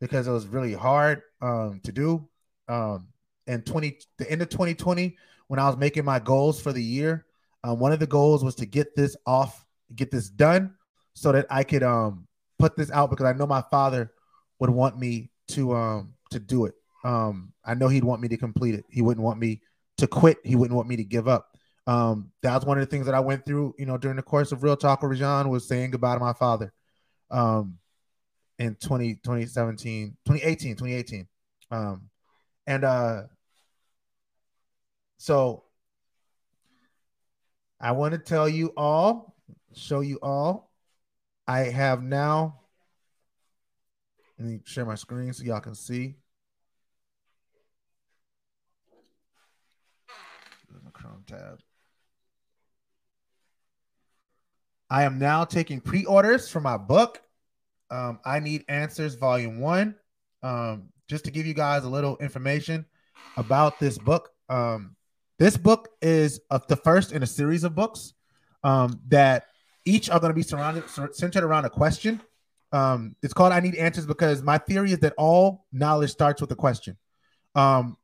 because it was really hard um, to do. Um, and 20 the end of 2020 when I was making my goals for the year. Um, one of the goals was to get this off, get this done, so that I could um put this out because I know my father would want me to um to do it. Um, I know he'd want me to complete it. He wouldn't want me to quit. He wouldn't want me to give up. Um, that was one of the things that I went through, you know, during the course of Real Talk with Rajon was saying goodbye to my father. Um, in 20, 2017, 2018, 2018. Um, and uh so I want to tell you all, show you all. I have now. Let me share my screen so y'all can see. Chrome tab. I am now taking pre-orders for my book. Um, I need answers, volume one. Um, just to give you guys a little information about this book. Um, this book is the first in a series of books um, that each are going to be surrounded centered around a question. Um, it's called "I Need Answers" because my theory is that all knowledge starts with a question. Um,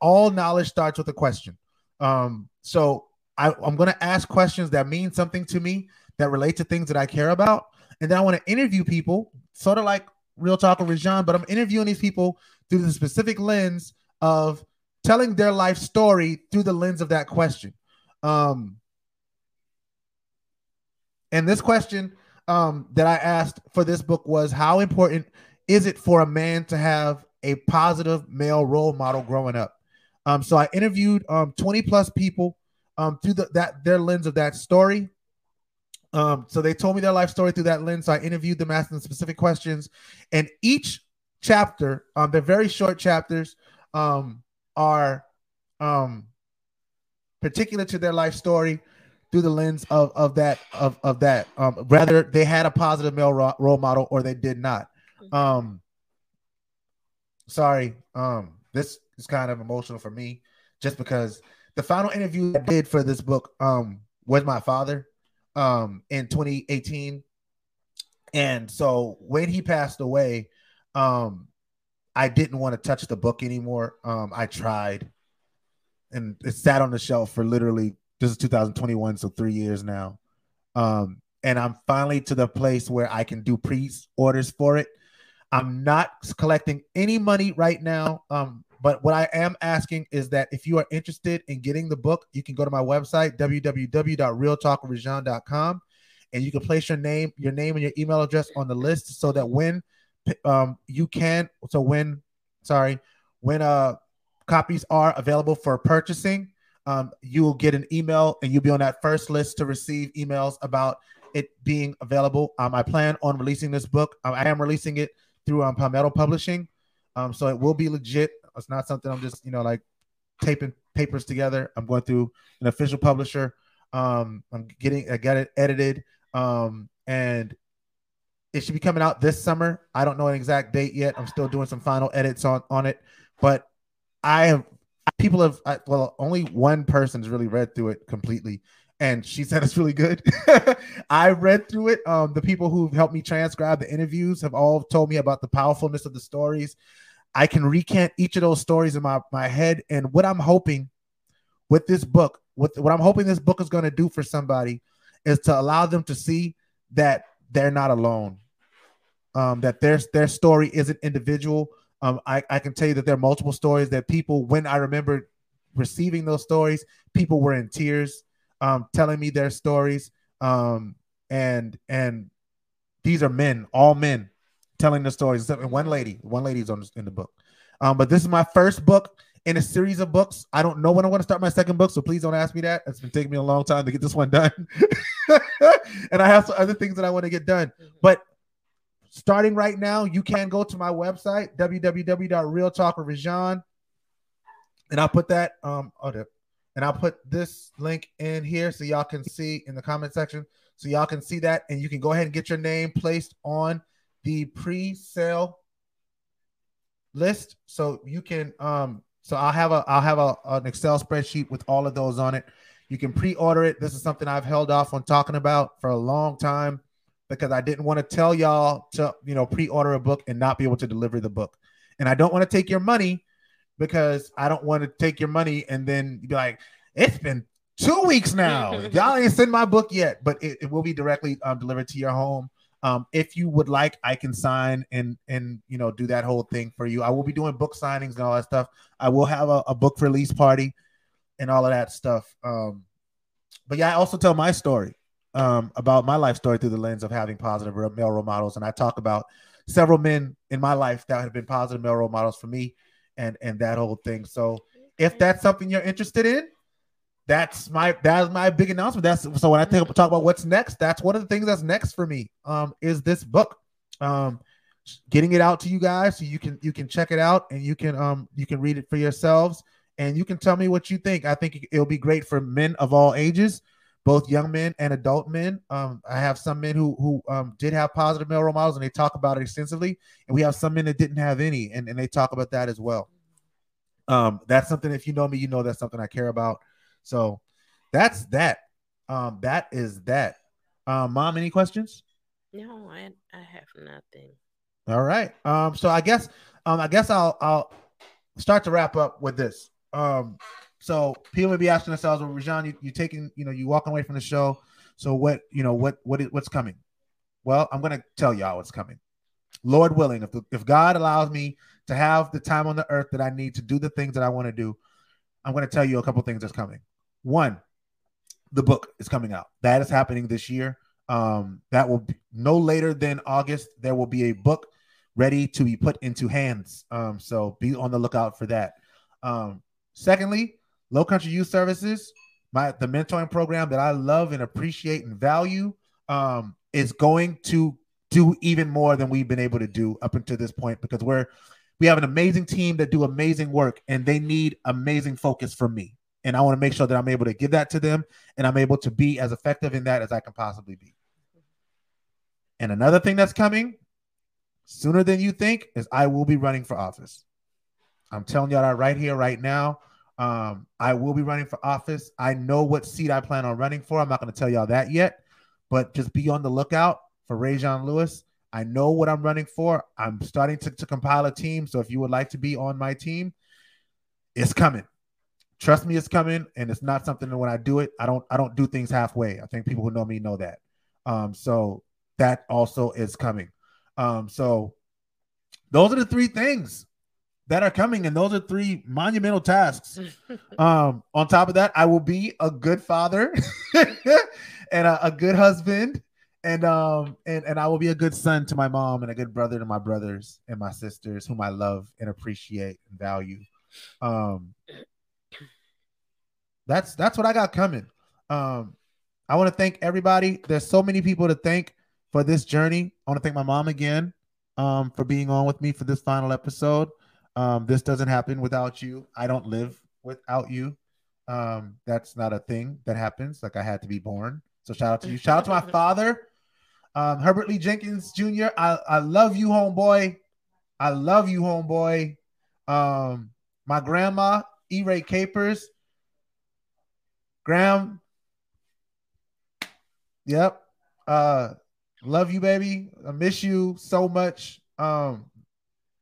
all knowledge starts with a question. Um, so I, I'm going to ask questions that mean something to me that relate to things that I care about, and then I want to interview people, sort of like Real Talk with Rajon, but I'm interviewing these people through the specific lens of telling their life story through the lens of that question. Um, and this question um, that I asked for this book was how important is it for a man to have a positive male role model growing up? Um, so I interviewed um, 20 plus people um, through the, that their lens of that story. Um, so they told me their life story through that lens. So I interviewed them, asking specific questions, and each chapter, um, they're very short chapters, um, are um, particular to their life story through the lens of of that of of that. Um, whether they had a positive male ro- role model or they did not. Um, sorry. Um, this is kind of emotional for me, just because the final interview I did for this book um was my father um in 2018. And so when he passed away, um, I didn't want to touch the book anymore. Um, I tried, and it sat on the shelf for literally this is 2021, so three years now. Um, and I'm finally to the place where I can do pre-orders for it. I'm not collecting any money right now. Um, but what I am asking is that if you are interested in getting the book, you can go to my website, www.realtalkwithjean.com, and you can place your name, your name and your email address on the list so that when um you can so when sorry, when uh copies are available for purchasing, um, you will get an email and you'll be on that first list to receive emails about it being available. Um, I plan on releasing this book. Um, I am releasing it through um, Palmetto Publishing. Um, so it will be legit. It's not something I'm just, you know, like taping papers together. I'm going through an official publisher. Um, I'm getting, I got it edited. Um, and it should be coming out this summer. I don't know an exact date yet. I'm still doing some final edits on, on it, but I have people have, I, well, only one person's really read through it completely and she said it's really good. I read through it. Um, the people who've helped me transcribe the interviews have all told me about the powerfulness of the stories. I can recant each of those stories in my, my head. And what I'm hoping with this book, what, what I'm hoping this book is going to do for somebody is to allow them to see that they're not alone. Um, that their their story isn't individual. Um, I, I can tell you that there are multiple stories that people, when I remember receiving those stories, people were in tears um, telling me their stories. Um, and and these are men, all men, telling the stories. Except one lady, one lady's on in the book. Um, but this is my first book in a series of books. I don't know when I want to start my second book, so please don't ask me that. It's been taking me a long time to get this one done, and I have some other things that I want to get done. But starting right now, you can go to my website www.realtalkwithjean, and I'll put that um oh, and I'll put this link in here so y'all can see in the comment section. So y'all can see that, and you can go ahead and get your name placed on the pre-sale list. So you can um so I'll have a I'll have a an Excel spreadsheet with all of those on it. You can pre-order it. This is something I've held off on talking about for a long time because I didn't want to tell y'all to you know pre-order a book and not be able to deliver the book. And I don't want to take your money because I don't want to take your money and then be like, it's been two weeks now. Y'all ain't sent my book yet, but it, it will be directly um, delivered to your home. Um, if you would like, I can sign and and you know do that whole thing for you. I will be doing book signings and all that stuff. I will have a, a book release party and all of that stuff. Um, but yeah, I also tell my story um, about my life story through the lens of having positive male role models, and I talk about several men in my life that have been positive male role models for me and and that whole thing. So if that's something you're interested in, that's my that's my big announcement. That's so when I think talk about what's next, that's one of the things that's next for me. Um, is this book. Um, getting it out to you guys so you can you can check it out and you can um you can read it for yourselves and you can tell me what you think. I think it'll be great for men of all ages, both young men and adult men. Um, I have some men who who um, did have positive male role models and they talk about it extensively, and we have some men that didn't have any, and, and they talk about that as well. Um, that's something. If you know me, you know that's something I care about. So that's that. Um, that is that. Um, mom, any questions? No, I I have nothing. All right. Um, so I guess um I guess I'll I'll start to wrap up with this. Um, so people may be asking themselves, well, Rajon, you, you taking, you know, you walking away from the show. So what, you know, what what is what's coming? Well, I'm gonna tell y'all what's coming. Lord willing, if the, if God allows me to have the time on the earth that I need to do the things that I want to do, I'm going to tell you a couple things that's coming. One, the book is coming out. That is happening this year. Um, that will be no later than August. There will be a book ready to be put into hands. Um, so be on the lookout for that. Um, secondly, Low Country Youth Services, my the mentoring program that I love and appreciate and value, um, is going to do even more than we've been able to do up until this point because we're we have an amazing team that do amazing work and they need amazing focus from me. And I want to make sure that I'm able to give that to them and I'm able to be as effective in that as I can possibly be. And another thing that's coming sooner than you think is I will be running for office. I'm telling y'all that right here, right now. Um, I will be running for office. I know what seat I plan on running for. I'm not going to tell y'all that yet, but just be on the lookout for Rajon Lewis. I know what I'm running for. I'm starting to, to compile a team. So if you would like to be on my team, it's coming. Trust me, it's coming, and it's not something that when I do it, I don't I don't do things halfway. I think people who know me know that. Um, so that also is coming. Um, so those are the three things that are coming, and those are three monumental tasks. um, on top of that, I will be a good father and a, a good husband and um and and I will be a good son to my mom and a good brother to my brothers and my sisters whom I love and appreciate and value. Um that's that's what I got coming. Um I want to thank everybody. There's so many people to thank for this journey. I want to thank my mom again um for being on with me for this final episode. Um this doesn't happen without you. I don't live without you. Um that's not a thing that happens like I had to be born. So shout out to you. Shout out to my father um, Herbert Lee Jenkins Jr., I, I love you, homeboy. I love you, homeboy. Um, my grandma, E. Ray Capers. Graham. Yep. Uh, love you, baby. I miss you so much. Um,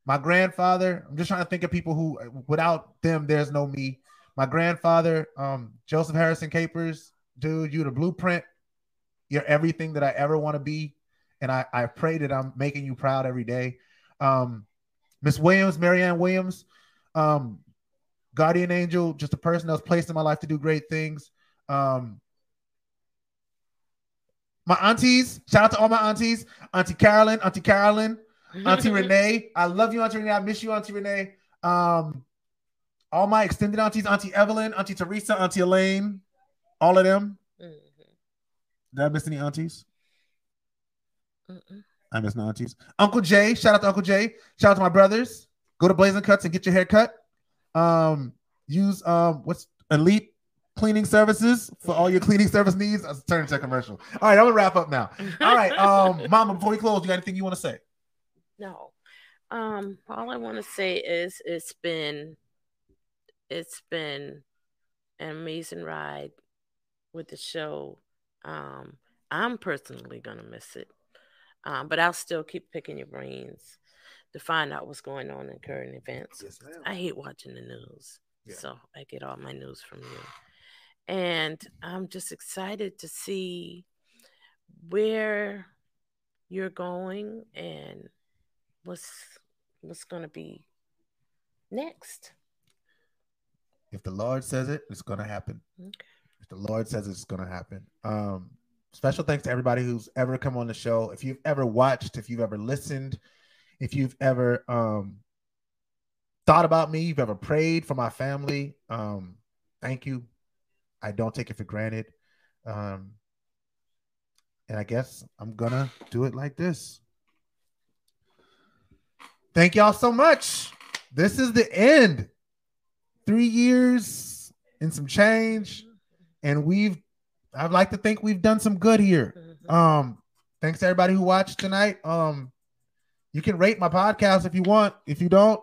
my grandfather, I'm just trying to think of people who without them, there's no me. My grandfather, um, Joseph Harrison Capers, dude, you the blueprint you're everything that I ever want to be. And I, I pray that I'm making you proud every day. Um, Miss Williams, Marianne Williams, um, guardian angel, just a person that was placed in my life to do great things. Um, my aunties, shout out to all my aunties, Auntie Carolyn, Auntie Carolyn, Auntie Renee. I love you, Auntie Renee. I miss you, Auntie Renee. Um, all my extended aunties, Auntie Evelyn, Auntie Teresa, Auntie Elaine, all of them. Mm. Did I miss any aunties? Mm-mm. I miss no aunties. Uncle Jay, shout out to Uncle Jay. Shout out to my brothers. Go to Blazing Cuts and get your hair cut. Um, use um, what's elite cleaning services for all your cleaning service needs. Let's turn into a commercial. All right, I'm gonna wrap up now. All right, um, Mama, before we close, you got anything you want to say? No. Um, all I want to say is it's been it's been an amazing ride with the show um, I'm personally gonna miss it, um, but I'll still keep picking your brains to find out what's going on in current events. Yes, I hate watching the news, yeah. so I get all my news from you. And I'm just excited to see where you're going and what's what's going to be next. If the Lord says it, it's going to happen. Okay the Lord says it's going to happen. Um, special thanks to everybody who's ever come on the show. If you've ever watched, if you've ever listened, if you've ever um, thought about me, you've ever prayed for my family, um, thank you. I don't take it for granted. Um, and I guess I'm going to do it like this. Thank y'all so much. This is the end. Three years and some change and we've I'd like to think we've done some good here. Mm-hmm. Um, thanks to everybody who watched tonight. Um, you can rate my podcast if you want. If you don't,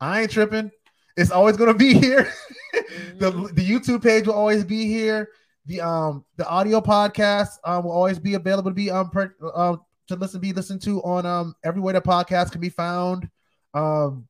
I ain't tripping. It's always gonna be here. mm-hmm. the the YouTube page will always be here. The um the audio podcast um will always be available to be um per, uh, to listen be listened to on um everywhere the podcast can be found. Um,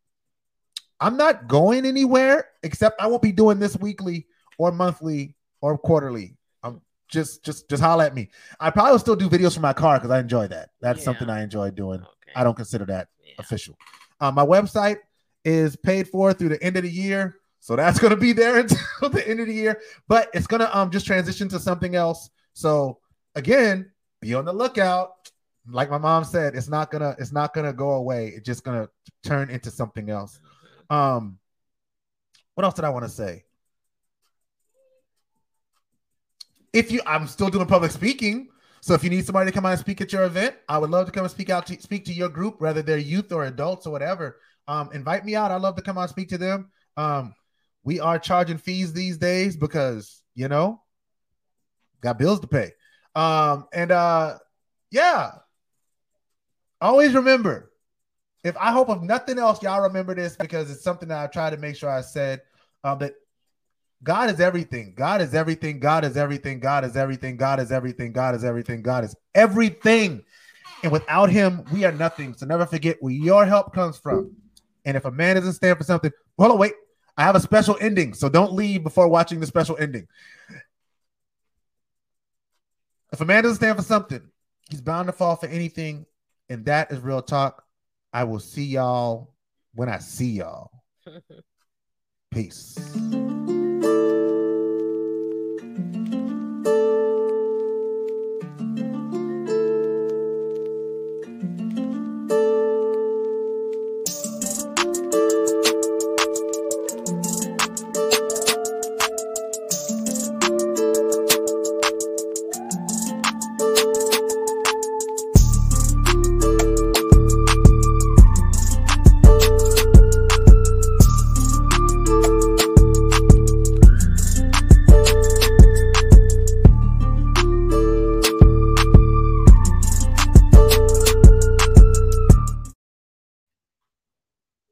I'm not going anywhere except I won't be doing this weekly or monthly or quarterly. Um, just just just holler at me. I probably will still do videos from my car because I enjoy that. That's yeah. something I enjoy doing. I don't consider that yeah. official. Um, my website is paid for through the end of the year. So that's gonna be there until the end of the year, but it's gonna um just transition to something else. So again, be on the lookout. Like my mom said, it's not gonna it's not gonna go away. It's just gonna turn into something else. Um, what else did I want to say? if you, I'm still doing public speaking. So if you need somebody to come out and speak at your event, I would love to come and speak out to speak to your group, whether they're youth or adults or whatever. Um, invite me out. I'd love to come out and speak to them. Um, we are charging fees these days because you know, got bills to pay. Um, and uh, yeah, always remember, if I hope if nothing else, y'all remember this because it's something that I try to make sure I said um, that God is everything. God is everything. God is everything. God is everything. God is everything. God is everything. God is everything. And without him, we are nothing. So never forget where your help comes from. And if a man doesn't stand for something, hold on, wait. I have a special ending. So don't leave before watching the special ending. If a man doesn't stand for something, he's bound to fall for anything. And that is real talk. I will see y'all when I see y'all. Peace. Thank you.